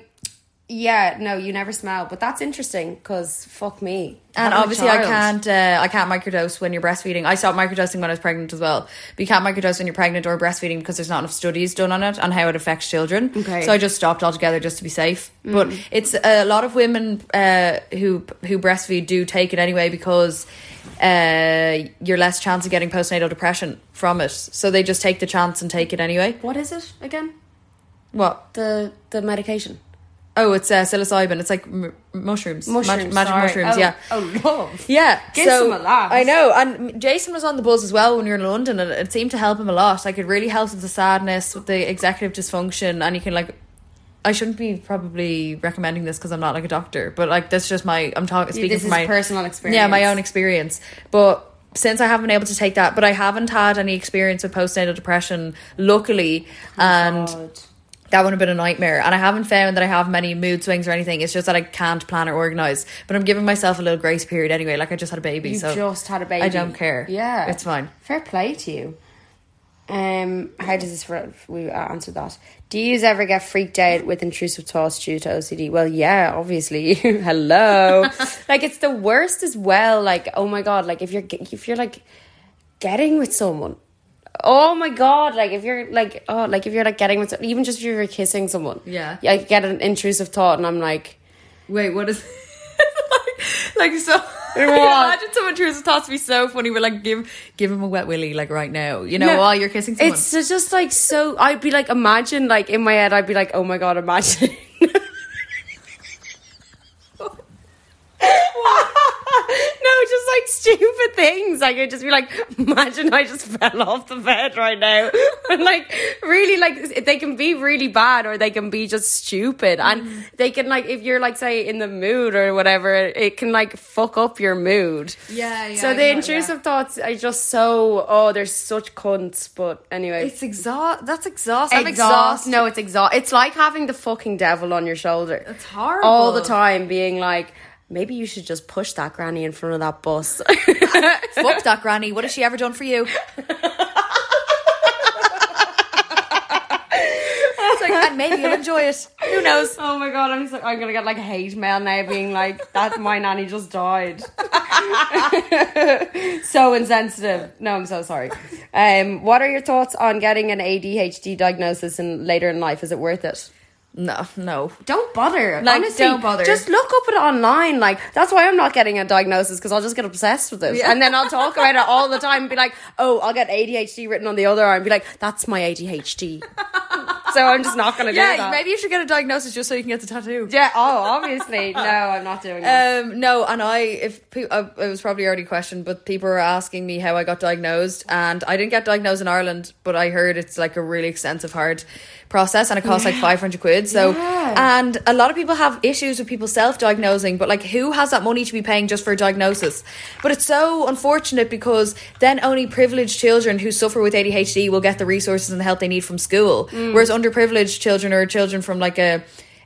yeah, no, you never smell, but that's interesting because fuck me. And Having obviously, I can't. Uh, I can't microdose when you're breastfeeding. I stopped microdosing when I was pregnant as well. But you can't microdose when you're pregnant or breastfeeding because there's not enough studies done on it on how it affects children. Okay. So I just stopped altogether just to be safe. But it's a lot of women uh, who who breastfeed do take it anyway because uh, you're less chance of getting postnatal depression from it. So they just take the chance and take it anyway. What is it again? What? The the medication. Oh, it's uh, psilocybin. It's like m- mushrooms, Mushrooms, Mag- magic sorry. mushrooms. Oh, yeah. Oh, love. Yeah, Give so some of that. I know, and Jason was on the buzz as well when we were in London, and it seemed to help him a lot. Like it really helps with the sadness, with the executive dysfunction, and you can like. I shouldn't be probably recommending this because I'm not like a doctor, but like that's just my I'm talking speaking this from is my personal experience. Yeah, my own experience, but. Since I haven't been able to take that, but I haven't had any experience with postnatal depression, luckily, and God. that would have been a nightmare. And I haven't found that I have many mood swings or anything. It's just that I can't plan or organize. But I'm giving myself a little grace period anyway. Like I just had a baby, You so just had a baby. I don't care. Yeah, it's fine. Fair play to you. Um, how does this? We answer that. Do you ever get freaked out with intrusive thoughts due to OCD? Well, yeah, obviously. <laughs> Hello, <laughs> like it's the worst as well. Like, oh my god, like if you're if you're like getting with someone. Oh my god! Like if you're like oh like if you're like getting with even just if you're kissing someone, Yeah. I get an intrusive thought and I'm like, Wait, what is <laughs> like, like so? <laughs> Imagine someone intrusive thoughts be so funny. We're like, give give him a wet willy, like right now. You know, No, while you're kissing someone. It's just like so. I'd be like, imagine, like in my head, I'd be like, oh my god, imagine. <laughs> <laughs> no, just like stupid things. Like I'd just be like, imagine I just <laughs> fell off the bed right now. <laughs> and like, really, like they can be really bad or they can be just stupid, and mm. they can like if you're like say in the mood or whatever, it can like fuck up your mood. Yeah, yeah, So the yeah. intrusive thoughts are just so oh, they're such cunts. But anyway, it's exhaust. That's exhausting. I'm exhaust. No, it's exhaust. It's like having the fucking devil on your shoulder. It's horrible. all the time, being like, maybe you should just push that granny in front of that bus. <laughs> Fuck that granny. What has she ever done for you? like, and maybe you'll enjoy it. Who knows? oh my god, I'm so, I'm gonna get like hate mail now, being like that. My nanny just died. <laughs> so insensitive. No, I'm so sorry. Um, what are your thoughts on getting an ADHD diagnosis in later in life? Is it worth it? No, no. Don't bother. Like, Honestly, don't bother. Just look up it online. Like that's why I'm not getting a diagnosis because I'll just get obsessed with it, Yeah. and then I'll talk about it all the time. And be like, oh, I'll get ADHD written on the other arm. Be like, that's my ADHD. <laughs> so I'm just not going to do it. Yeah, that. maybe you should get a diagnosis just so you can get the tattoo. Yeah. Oh, obviously, <laughs> no, I'm not doing that. Um, no, and I, if pe- uh, it was probably already questioned, but people were asking me how I got diagnosed, and I didn't get diagnosed in Ireland, but I heard it's like a really extensive, hard process, and it costs like five hundred quid. So, Yeah. and a lot of people have issues with people self-diagnosing, but like, who has that money to be paying just for a diagnosis? But it's so unfortunate because then only privileged children who suffer with ADHD will get the resources and the help they need from school, mm. whereas underprivileged children or children from like a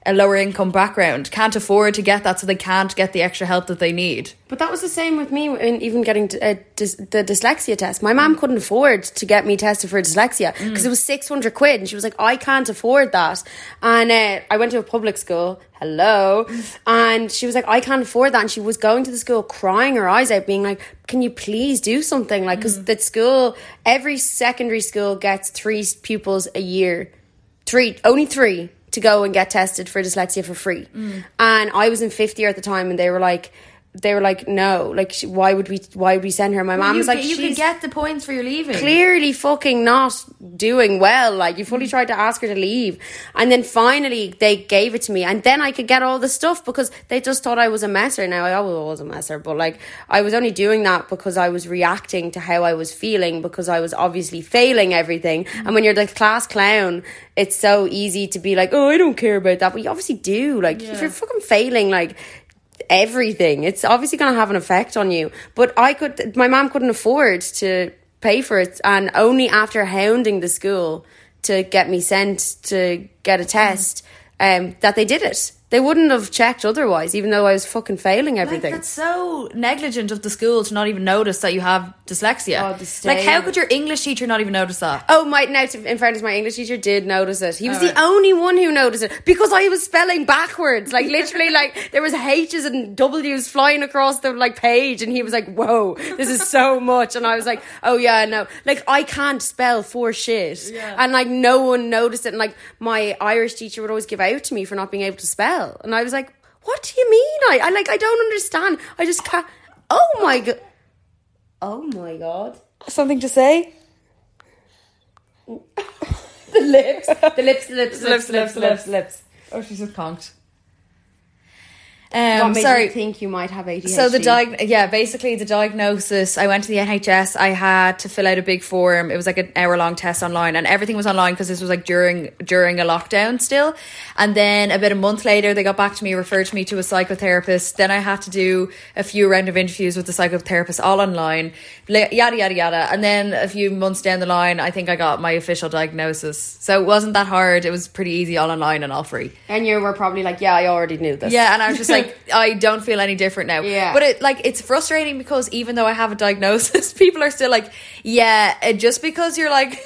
a lower income background can't afford to get that, so they can't get the extra help that they need. But that was the same with me in even getting uh, dys- the dyslexia test. My mom couldn't afford to get me tested for dyslexia because it was 600 quid. And she was like, I can't afford that. And uh, I went to a public school. Hello. <laughs> And she was like, I can't afford that. And she was going to the school crying her eyes out, being like, Can you please do something? Like, because that school, every secondary school gets three pupils a year. Three, only three to go and get tested for dyslexia for free. Mm. And I was in fifth year at the time, and they were like, they were like, no, like, she, why would we, why would we send her? My mom was like, you could get the points for your leaving. clearly fucking not doing well. Like, you fully mm. tried to ask her to leave. And then finally, they gave it to me. And then I could get all the stuff because they just thought I was a messer. Now, I always was a messer, but like, I was only doing that because I was reacting to how I was feeling because I was obviously failing everything. Mm. And when you're the class clown, it's so easy to be like, oh, I don't care about that. But you obviously do. Like, if you're fucking failing, like, everything. It's obviously going to have an effect on you. But I could, my mom couldn't afford to pay for it, and only after hounding the school to get me sent to get a test, um, that they did it. They wouldn't have checked otherwise, even though I was fucking failing everything. Like, that's so negligent of the school to not even notice that you have dyslexia. Oh, like, how could your English teacher not even notice that? Oh, my! Now, in fairness, my English teacher did notice it. He was Alright. the only one who noticed it because I was spelling backwards, like literally, <laughs> like there was H's and W's flying across the like page, and he was like, "Whoa, this is so <laughs> much," and I was like, "Oh yeah, no, like I can't spell for shit," yeah. and like no one noticed it, and like my Irish teacher would always give out to me for not being able to spell, and I was like, "What do you mean? I, I like I don't understand. I just can't." Oh my god! Oh my god! Something to say? <laughs> The lips, the lips, the lips, the lips, the lips, the lips, the lips. Oh, she's just conked. What Um, made sorry. you think you might have ADHD? So the diag- yeah, basically the diagnosis. I went to the NHS. I had to fill out a big form. It was like an hour long test online, and everything was online because this was like during during a lockdown still. And then about a month later, they got back to me, referred me to a psychotherapist. Then I had to do a few round of interviews with the psychotherapist, all online. Yada yada yada. And then a few months down the line, I think I got my official diagnosis. So it wasn't that hard. It was pretty easy, all online and all free. and you were probably like, yeah, I already knew this. Yeah, and I was just like, <laughs> <laughs> I don't feel any different now. Yeah. But it like it's frustrating because even though I have a diagnosis, <laughs> people are still like, yeah, just because you're like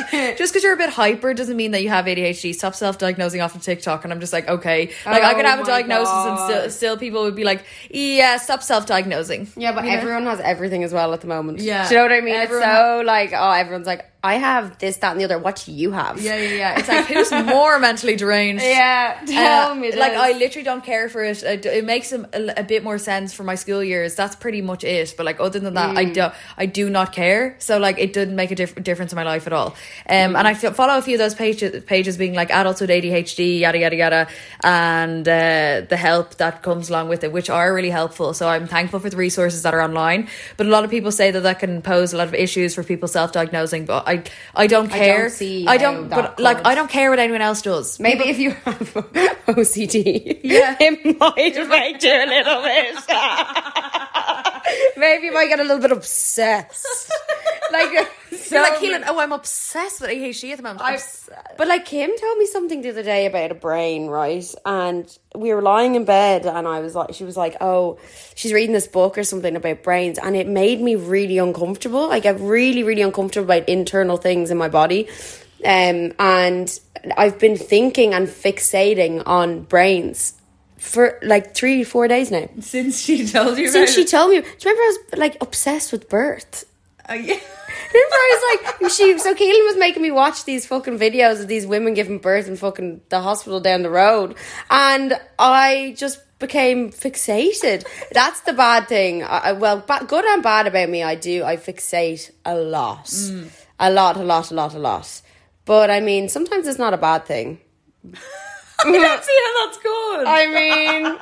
<laughs> just because you're a bit hyper doesn't mean that you have ADHD. Stop self-diagnosing off of TikTok, and I'm just like, okay, like I could Oh have a diagnosis, and still, still people would be like, yeah, stop self-diagnosing. Yeah, but You know? everyone has everything as well at the moment. Yeah. Do you know what I mean? Everyone it's so like, oh, everyone's like, I have this, that, and the other. What do you have? Yeah, yeah, yeah. It's like who's <laughs> more mentally deranged? Yeah, tell Uh, me. like this. I literally don't care for it. It, it makes a, a, bit more sense for my school years. That's pretty much it. But like other than that, Mm. I do I do not care. So like it didn't make a diff- difference in my life at all. Um, Mm. and I f- follow a few of those pages pages being like adults with ADHD, yada yada yada, and uh, the help that comes along with it, which are really helpful. So I'm thankful for the resources that are online. But a lot of people say that that can pose a lot of issues for people self diagnosing. But I I don't I care. don't see I don't. But like. I don't care what anyone else does. Maybe if you have <laughs> OCD, Yeah. it might <laughs> affect you a little bit. <laughs> Maybe you might get a little bit obsessed. <laughs> like, so like Keelan. Oh, I'm obsessed with ADHD at the moment. I- Obs- but like Kim told me something the other day about a brain, right? And we were lying in bed, and I was like, she was like, "Oh, she's reading this book or something about brains," and it made me really uncomfortable. I get really, really uncomfortable about internal things in my body, um, and I've been thinking and fixating on brains for like three, four days now. Since she told you, Since she told me, do you remember I was like obsessed with birth? Uh, oh, yeah. <laughs> Remember, I was like, she. So Keelan was making me watch these fucking videos of these women giving birth in fucking the hospital down the road, and I just became fixated. That's the bad thing. I, well, ba- good and bad about me. I do. I fixate a lot, mm. a lot, a lot, a lot, a lot. But I mean, sometimes it's not a bad thing. <laughs> I don't see how that's good. I mean,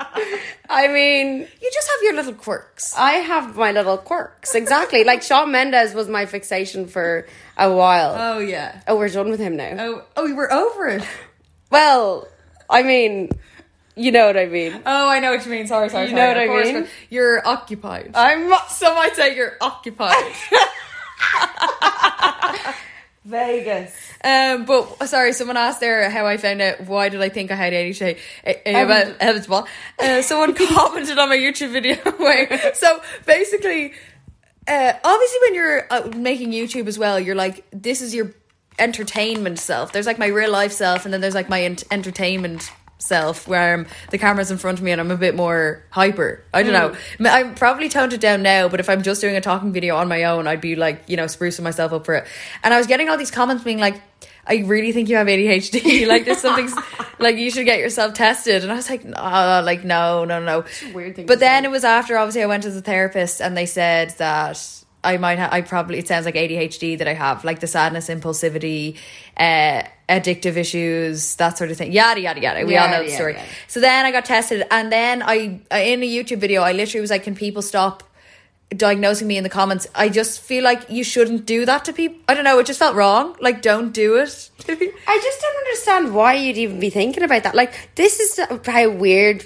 I mean, you just have your little quirks. I have my little quirks. Exactly. like Shawn Mendes was my fixation for a while. Oh yeah. oh, we're done with him now. Oh oh, we were over it. Well, I mean, you know what I mean. Oh, I know what you mean. Sorry, sorry. You sorry. know what of I course, mean. You're occupied. I'm Some might say you're occupied. <laughs> Vegas. Um, but sorry, someone asked there how I found out why did I think I had ADHD uh, uh, about. Uh, someone <laughs> commented on my YouTube video. <laughs> where, so basically, uh, obviously, when you're uh, making YouTube as well, you're like, this is your entertainment self. There's like my real life self, and then there's like my ent- entertainment self where I'm, the camera's in front of me and I'm a bit more hyper. I don't hmm. know. I'm probably toned it down now, but if I'm just doing a talking video on my own, I'd be like, you know, sprucing myself up for it. And I was getting all these comments being like, I really think you have ADHD. <laughs> like there's something <laughs> like you should get yourself tested. And I was like, no, like no, no, no. weird thing But then say. it was after obviously I went to the therapist and they said that I might have I probably it sounds like ADHD that I have, like the sadness, impulsivity, uh addictive issues, that sort of thing. Yada yada yada. We all know the story. So then I got tested and then I I- in a YouTube video I literally was like, Can people stop diagnosing me in the comments? I just feel like you shouldn't do that to people. I don't know, it just felt wrong. Like don't do it. <laughs> I just don't understand why you'd even be thinking about that. Like, this is how weird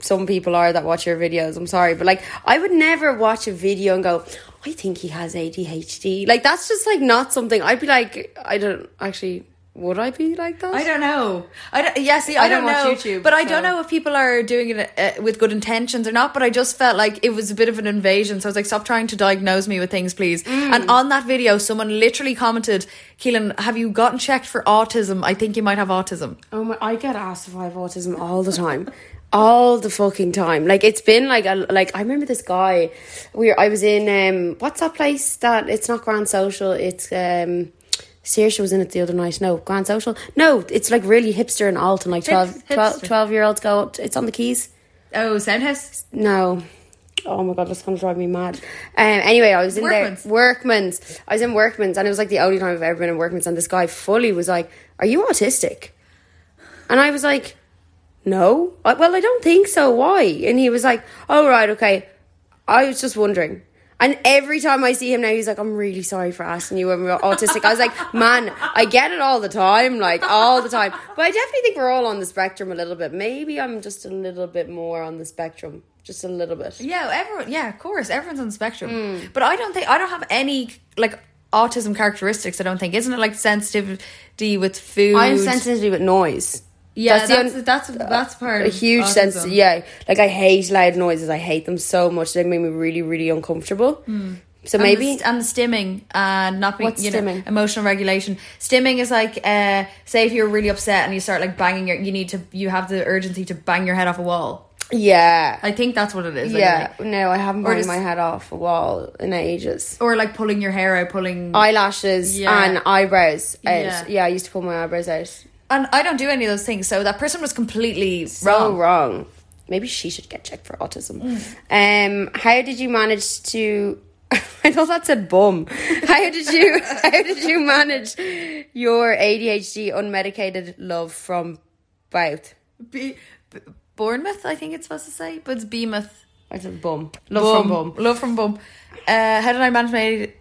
some people are that watch your videos. I'm sorry, but like, I would never watch a video and go, I think he has ADHD. Like, that's just like not something I'd be like, I don't actually, would I be like that? I don't know. I don't. Yeah, see, I, I don't don't, watch know. YouTube, but I don't know if people are doing it uh, with good intentions or not. But I just felt like it was a bit of an invasion. So I was like, stop trying to diagnose me with things, please. Mm. And on that video, someone literally commented, "Keelan, have you gotten checked for autism? I think you might have autism." Oh my! I get asked if I have autism all the time, all the fucking time. Like it's been like a like I remember this guy. We were, I was in um what's that place that it's not Grand Social. It's um. Saoirse was in it the other night. No, Grand Social. No, it's like really hipster and alt and like 12, Hip- 12, 12 year olds go up. It's on the keys. Oh, Soundhouse. No. Oh my god, that's gonna drive me mad. Um, anyway, I was in Workman's. there. Workman's. I was in Workman's, and it was like the only time I've ever been in Workman's. And this guy fully was like, "Are you autistic?" And I was like, "No." I, well, I don't think so. Why? And he was like, "Oh right, okay." I was just wondering. And every time I see him now, he's like, "I'm really sorry for asking you when we we're autistic." I was like, "Man, I get it all the time, like all the time." But I definitely think we're all on the spectrum a little bit. Maybe I'm just a little bit more on the spectrum, just a little bit. Yeah, everyone. Yeah, of course, everyone's on the spectrum. Hmm. But I don't think I don't have any like autism characteristics. I don't think. Isn't it like sensitivity with food? I'm sensitivity with noise. Yeah, That's that's that's that's, part A huge sense, yeah. Like I hate loud noises. I hate them so much. They make me really, really uncomfortable. So Hmm. And maybe the, and the stimming and not being What's you know, stimming? emotional regulation. Stimming is like uh say if you're really upset and you start like banging your you need to you have the urgency to bang your head off a wall. yeah, I think that's what it is. yeah. anyway. No, I haven't banged my head off a wall in ages. Or like pulling your hair out, pulling Eyelashes Yeah. and eyebrows out. Yeah. Yeah. I used to pull my eyebrows out. And I don't do any of those things. So that person was completely So wrong. wrong. Maybe she should get checked for autism. Mm. Um, how did you manage to? <laughs> I thought that said bum. How did you? <laughs> how did you manage your ADHD unmedicated love from both? Be- B- Bournemouth, I think it's supposed to say, but it's Beemouth. I said bum. Love from bum. Love from bum. Uh, how did I manage my?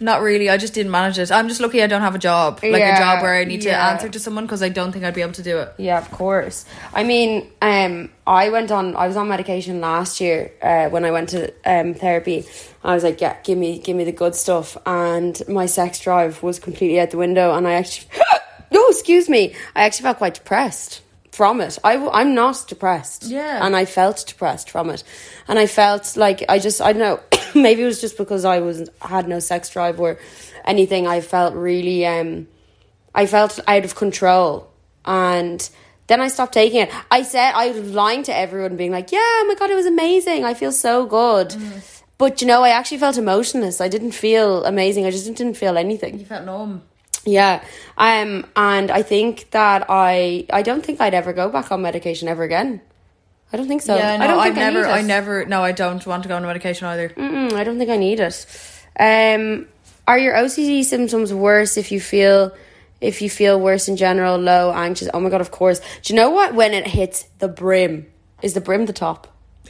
Not really. I just didn't manage it. I'm just lucky I don't have a job, like Yeah, a job where I need to yeah. answer to someone because I don't think I'd be able to do it. Yeah, of course. I mean, um, I went on. I was on medication last year uh, when I went to um, therapy. I was like, "Yeah, give me, give me the good stuff." And my sex drive was completely out the window. And I actually, <laughs> no, excuse me, I actually felt quite depressed from it. I, I'm not depressed. Yeah. and I felt depressed from it, and I felt like I just, I don't know, <laughs> maybe it was just because I was had no sex drive or anything. I felt really, um, I felt out of control. And then I stopped taking it. I said, I was lying to everyone, being like, yeah, oh my God, it was amazing. I feel so good. But you know, I actually felt emotionless. I didn't feel amazing. I just didn't feel anything. You felt numb. Yeah. Um and I think that I I don't think I'd ever go back on medication ever again. I don't think so. Yeah, no, I don't I think never, I, I, never, no, I don't want to go on medication either. Mm, I don't think I need it. Um are your OCD symptoms worse if you feel if you feel worse in general, low, anxious? Oh my god, of course. Do you know what when it hits the brim? Is the brim the top? <laughs>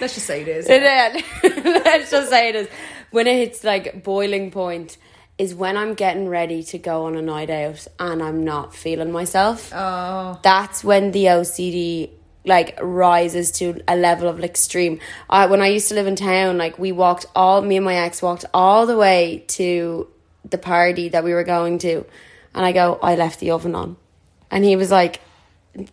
Let's just say it is. It is. <laughs> Let's just say it is. When it hits like boiling point is when I'm getting ready to go on a night out and I'm not feeling myself. Oh, That's when the OCD like rises to a level of extreme. I when I used to live in town, like we walked all me and my ex walked all the way to the party that we were going to, and I go, I left the oven on, and he was like,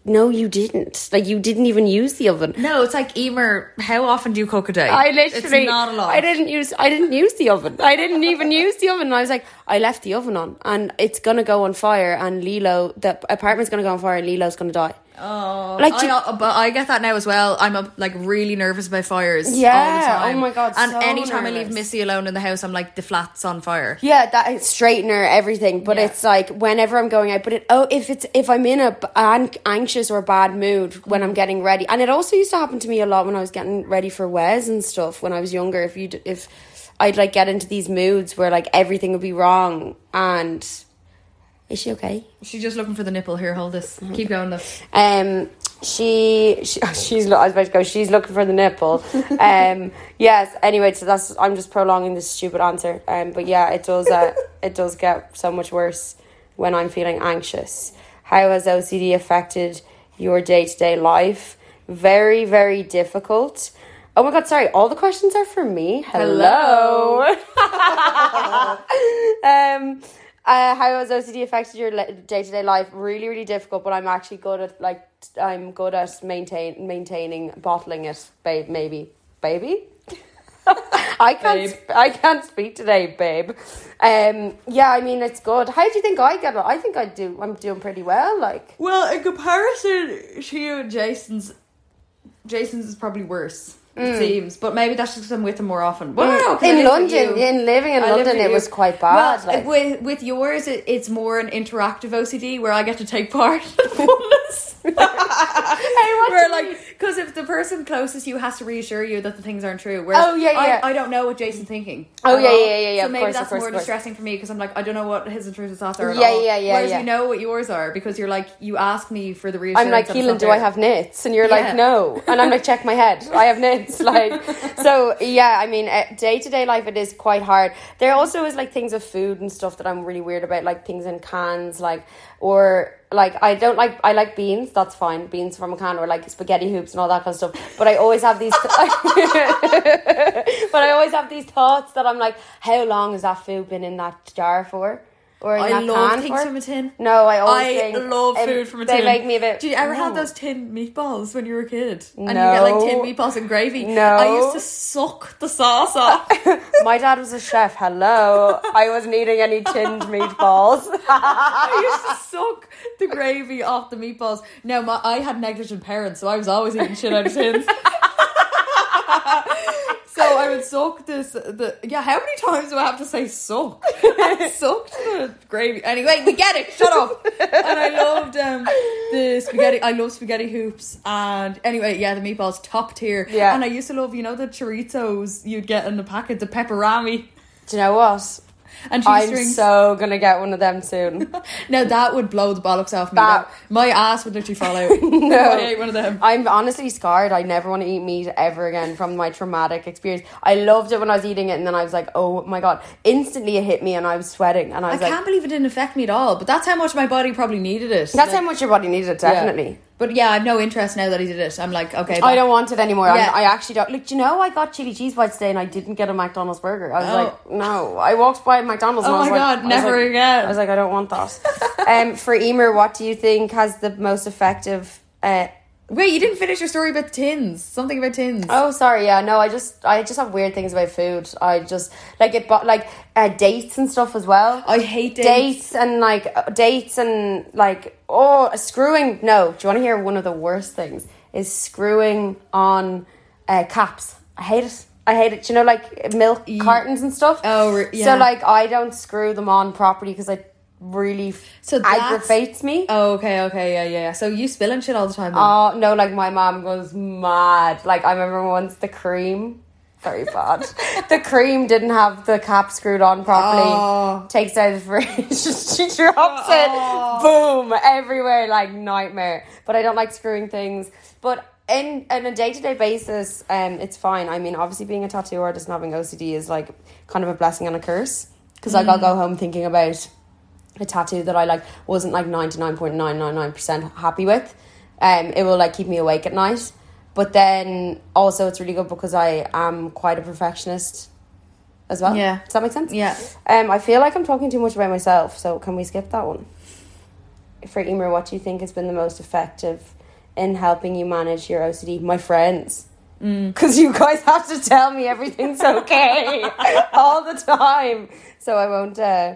No, you didn't. Like you didn't even use the oven. no, it's like Emer. How often do you cook a day? I literally, it's not a lot. I didn't use, I didn't use the oven. I didn't even use the oven. I was like, I left the oven on, and it's gonna go on fire, and Lilo, the apartment's gonna go on fire, and Lilo's gonna die. Oh, Like, I, you- but I get that now as well. I'm uh, like really nervous about fires. Yeah, all the time. oh my God, And so anytime I leave. Missy alone in the house, I'm like the flat's on fire. Yeah, that straightener, everything. But Yeah. it's like whenever I'm going out. But it oh, if it's if I'm in a an anxious or bad mood when I'm getting ready, and it also used to happen to me a lot when I was getting ready for Wes and stuff when I was younger. If you if I'd like get into these moods where like everything would be wrong, and is she okay? She's just looking for the nipple. Here, hold this. Mm-hmm. Keep going, though. Um, she, she <laughs> she's I was about to go. She's looking for the nipple. Um, <laughs> yes. Anyway, so that's I'm just prolonging this stupid answer. Um, but yeah, it does. Uh, <laughs> it does get so much worse when I'm feeling anxious. How has OCD affected your day to day life? Very very difficult. Oh my god! Sorry, all the questions are for me. Hello. um, uh, how has OCD affected your day to day life? Really, really difficult. But I'm actually good at like I'm good at maintain maintaining bottling it, babe. Maybe, baby. <laughs> I can't. Sp- I can't speak today, babe. Um. Yeah. I mean, it's good. How do you think I get it? I think I do. I'm doing pretty well. Like. Well, in comparison to you and Jason's, Jason's is probably worse. It seems, but maybe that's just because I'm with them more often. Well, I don't know, 'cause I Mm. in London, in living in I London, it you. was quite bad. Well, like. with with yours, it, it's more an interactive OCD where I get to take part <laughs> in the fullness. <laughs> where like because if the person closest to you has to reassure you that the things aren't true, whereas Oh, yeah, yeah. I, I don't know what Jason's thinking. Oh, yeah, yeah, yeah, yeah, So of maybe course, that's course, more distressing for me because I'm like I don't know what his intrusive thoughts are. At Yeah, all. yeah, yeah, Whereas yeah. you know what yours are because you're like you ask me for the reassurance. I'm like, Keelan, do there. I have nits? And you're Yeah. like, no. And I'm like, check my head. I have nits. <laughs> Like, so yeah, I mean, day to day life, it is quite hard. There also is like things of food and stuff that I'm really weird about, like things in cans, like, or like, I don't like, I like beans, that's fine, beans from a can, or like spaghetti hoops and all that kind of stuff. But I always have these, <laughs> but I always have these thoughts that I'm like, how long has that food been in that jar for? Or I love things from a tin. No, I always I love um, food from a tin. they make me a bit. Did you ever have those tin meatballs when you were a kid? And you No. get like tin meatballs and gravy. No. I used to suck the sauce <laughs> off. My dad was a chef. Hello. I wasn't eating any tinned meatballs. <laughs> I used to suck the gravy off the meatballs. No, my I had negligent parents, so I was always eating shit out of tins. <laughs> so I would suck this. The yeah, how many times do I have to say suck? I sucked the gravy. Anyway, we get it. Shut up. And I loved um, the spaghetti. I love spaghetti hoops. And anyway, yeah, the meatballs top tier. Yeah. And I used to love you know the choritos you'd get in the packet, the Peperami Do you know what? And cheese I'm so gonna get one of them soon. <laughs> Now that would blow the bollocks off me. That- my ass would literally fall out. <laughs> no, I ate one of them. I'm honestly scarred. I never want to eat meat ever again from my traumatic experience. I loved it when I was eating it, and then I was like, "Oh my god!" Instantly, it hit me, and I was sweating, and I I like, can't believe it didn't affect me at all. But that's how much my body probably needed it. "That's Like, how much your body needed it, yeah. Definitely." But yeah, I've no interest now that he did it. I'm like, okay. I don't want it anymore. Yeah. I'm, actually don't. Look, do you know I got chili cheese bites today and I didn't get a McDonald's burger. I was Oh. like, no. I walked by McDonald's. and Oh I was my like- God, I never like- again. I was like, I don't want that. <laughs> um, for Emer, what do you think has the most effective? Uh, Wait, you didn't finish your story about tins. Something about tins. oh, sorry. Yeah, no. I just, I just have weird things about food. I just like it, but like uh, dates and stuff as well. I hate dates. dates and like uh, dates and like oh screwing. No, do you want to hear one of the worst things? Is screwing on uh, caps. I hate it. I hate it. You know, like milk cartons and stuff. Oh, yeah. So like I don't screw them on properly because it really So aggravates me. Oh, okay, okay, yeah, yeah, yeah. So you spilling shit all the time. then? Oh no, like my mom goes mad. Like I remember once the cream, very bad. <laughs> the cream didn't have the cap screwed on properly. Oh. Takes out the fridge. <laughs> she drops it. Boom everywhere, like nightmare. But I don't like screwing things. But in on a day to day basis, um, it's fine. I mean, obviously, being a tattoo artist and having OCD is like kind of a blessing and a curse. Because like I'll go home thinking about a tattoo that I like wasn't like ninety nine point nine nine nine percent happy with. Um, it will like keep me awake at night. But then also it's really good because I am quite a perfectionist as well. Yeah. Does that make sense? Yeah. Um, I feel like I'm talking too much about myself, so can we skip that one? For Emer, what do you think has been the most effective in helping you manage your OCD? My friends. Because you guys have to tell me everything's okay <laughs> all the time. So I won't. Uh,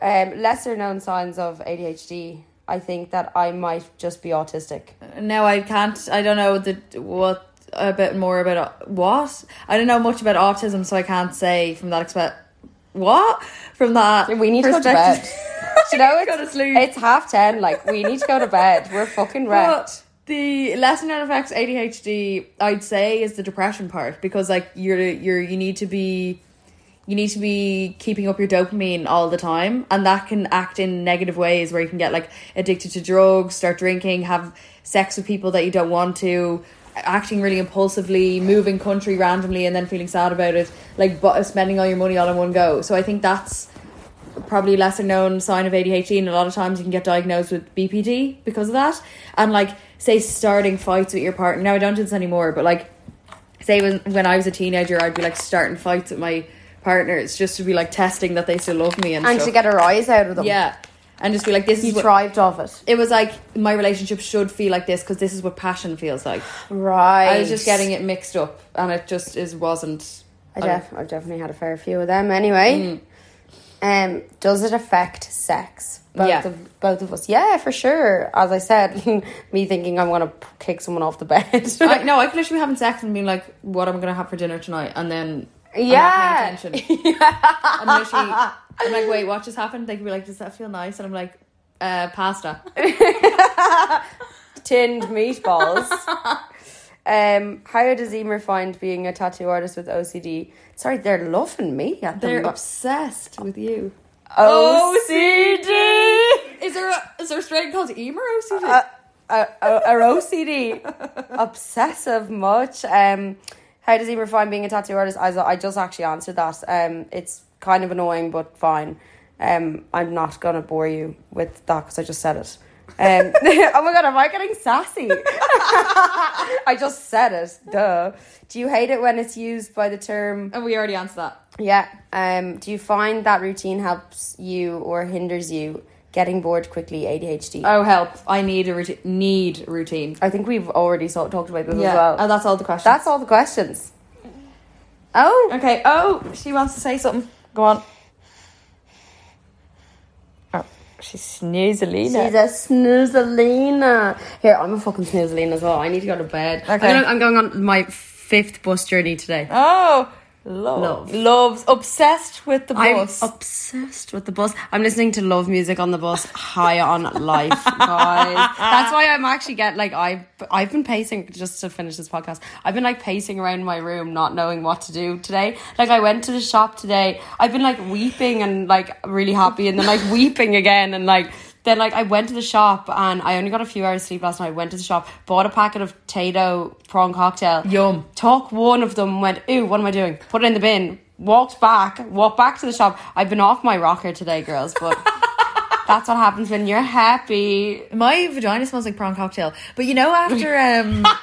um, lesser known signs of ADHD. I think that I might just be autistic. No, I can't. I don't know the what a bit more about what. I don't know much about autism, so I can't say from that expect what from that. We need to go to bed. <laughs> <laughs> you know, it's, it's half ten. Like, we need to go to bed. We're fucking wrecked. But the lesser known effects ADHD, I'd say, is the depression part because like you're you're you need to be you need to be keeping up your dopamine all the time and that can act in negative ways where you can get like addicted to drugs start drinking have sex with people that you don't want to acting really impulsively moving country randomly and then feeling sad about it like bu- spending all your money all in one go. So i think that's probably lesser known sign of ADHD and a lot of times you can get diagnosed with BPD because of that. And like say starting fights with your partner now I don't do this anymore but like say when when I was a teenager I'd be like starting fights with my partners just to be like testing that they still love me and, And stuff. to get a rise out of them. yeah and just be like this You is what, thrived off it. it was like my relationship should feel like this because this is what passion feels like Right. I was just getting it mixed up and it just is wasn't I def- I've definitely had a fair few of them anyway. Um, does it affect sex? Both Yeah. of both of us. Yeah, for sure. As I said, <laughs> me thinking I'm gonna kick someone off the bed. I, <laughs> no, I could literally be having sex and being like, "What am I gonna have for dinner tonight?" And then I'm Yeah. not paying attention. <laughs> I'm literally, <laughs> I'm like, "Wait, what just happened?" They could be like, "Does that feel nice?" And I'm like, uh, "Pasta." <laughs> Tinned meatballs. um, how does Emer find being a tattoo artist with OCD? Sorry, they're loving me at the They're mo- obsessed with you. OCD. Is there a, is there a strain called Emer OCD? uh, uh, uh, or OCD, obsessive much. Um, how does Emer find being a tattoo artist? I, I just actually answered that. Um, it's kind of annoying, but fine. Um, I'm not gonna bore you with that because I just said it. Um, <laughs> oh my god, am I getting sassy? <laughs> I just said it. Duh. Do you hate it when it's used by the term? and we already answered that. Yeah. Um, do you find that routine helps you or hinders you getting bored quickly? ADHD. Oh help! I need a routine. Need routine. I think we've already so- talked about this Yeah, as well. and that's all the questions. That's all the questions. Oh, okay. Oh, she wants to say something. Go on. Oh, she's Snoozalina. She's a Snoozalina. Here, I'm a fucking Snoozalina as well. I need to go to bed. Okay. I'm going on my fifth bus journey today. Oh, love, Love. loves, obsessed with the bus. I'm obsessed with the bus. I'm listening to love music on the bus, high on life, <laughs> guys. That's why I'm actually get like I've I've been pacing just to finish this podcast. I've been like pacing around my room, not knowing what to do today. Like I went to the shop today. I've been like weeping and like really happy, and then like <laughs> weeping again, and like. Then like I went to the shop and I only got a few hours sleep last night. Went to the shop, bought a packet of Tayto prawn cocktail. Yum. Took one of them, went, ooh, what am I doing? Put it in the bin, walked back, walked back to the shop. I've been off my rocker today, girls, but <laughs> that's what happens when you're happy. My vagina smells like prawn cocktail. But you know, after um, <laughs>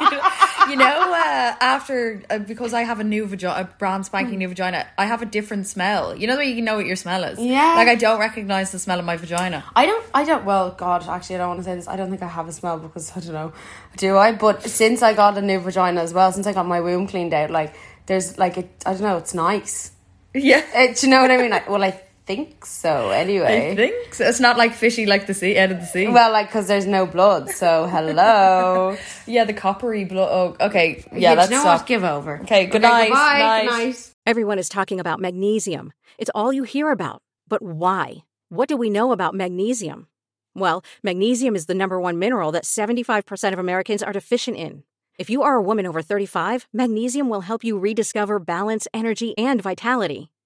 <laughs> you know, uh, after uh, because I have a new vagina, a brand spanking new vagina, I have a different smell. You know the way you know what your smell is. Yeah. Like I don't recognize the smell of my vagina. I don't, I don't, well, God, actually, I don't want to say this. I don't think I have a smell because I don't know, do I? But since I got a new vagina as well, since I got my womb cleaned out, like, there's like, it, I don't know, it's nice. Yeah. Uh, do you know what I mean? Like, well, I think so. Anyway, I think so. It's not like fishy like the sea, out of the sea. Well, like because there's no blood, so hello. <laughs> yeah, the coppery blood. Oh, okay. Yeah, yeah, let's you know stop. what? Give over. Okay, good Okay, night. goodbye. Night. Good night. Everyone is talking about magnesium. It's all you hear about. But why? What do we know about magnesium? Well, magnesium is the number one mineral that 75% of Americans are deficient in. If you are a woman over 35, magnesium will help you rediscover balance, energy, and vitality.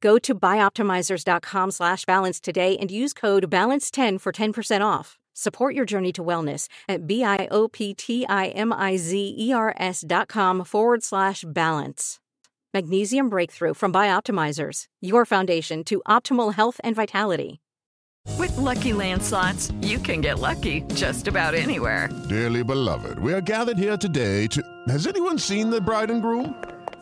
Go to bioptimizers.com slash balance today and use code BALANCE10 for 10% off. Support your journey to wellness at B-I-O-P-T-I-M-I-Z-E-R-S dot com forward slash balance. Magnesium Breakthrough from Bioptimizers, your foundation to optimal health and vitality. With Lucky Land slots, you can get lucky just about anywhere. Dearly beloved, we are gathered here today to. Has anyone seen the bride and groom?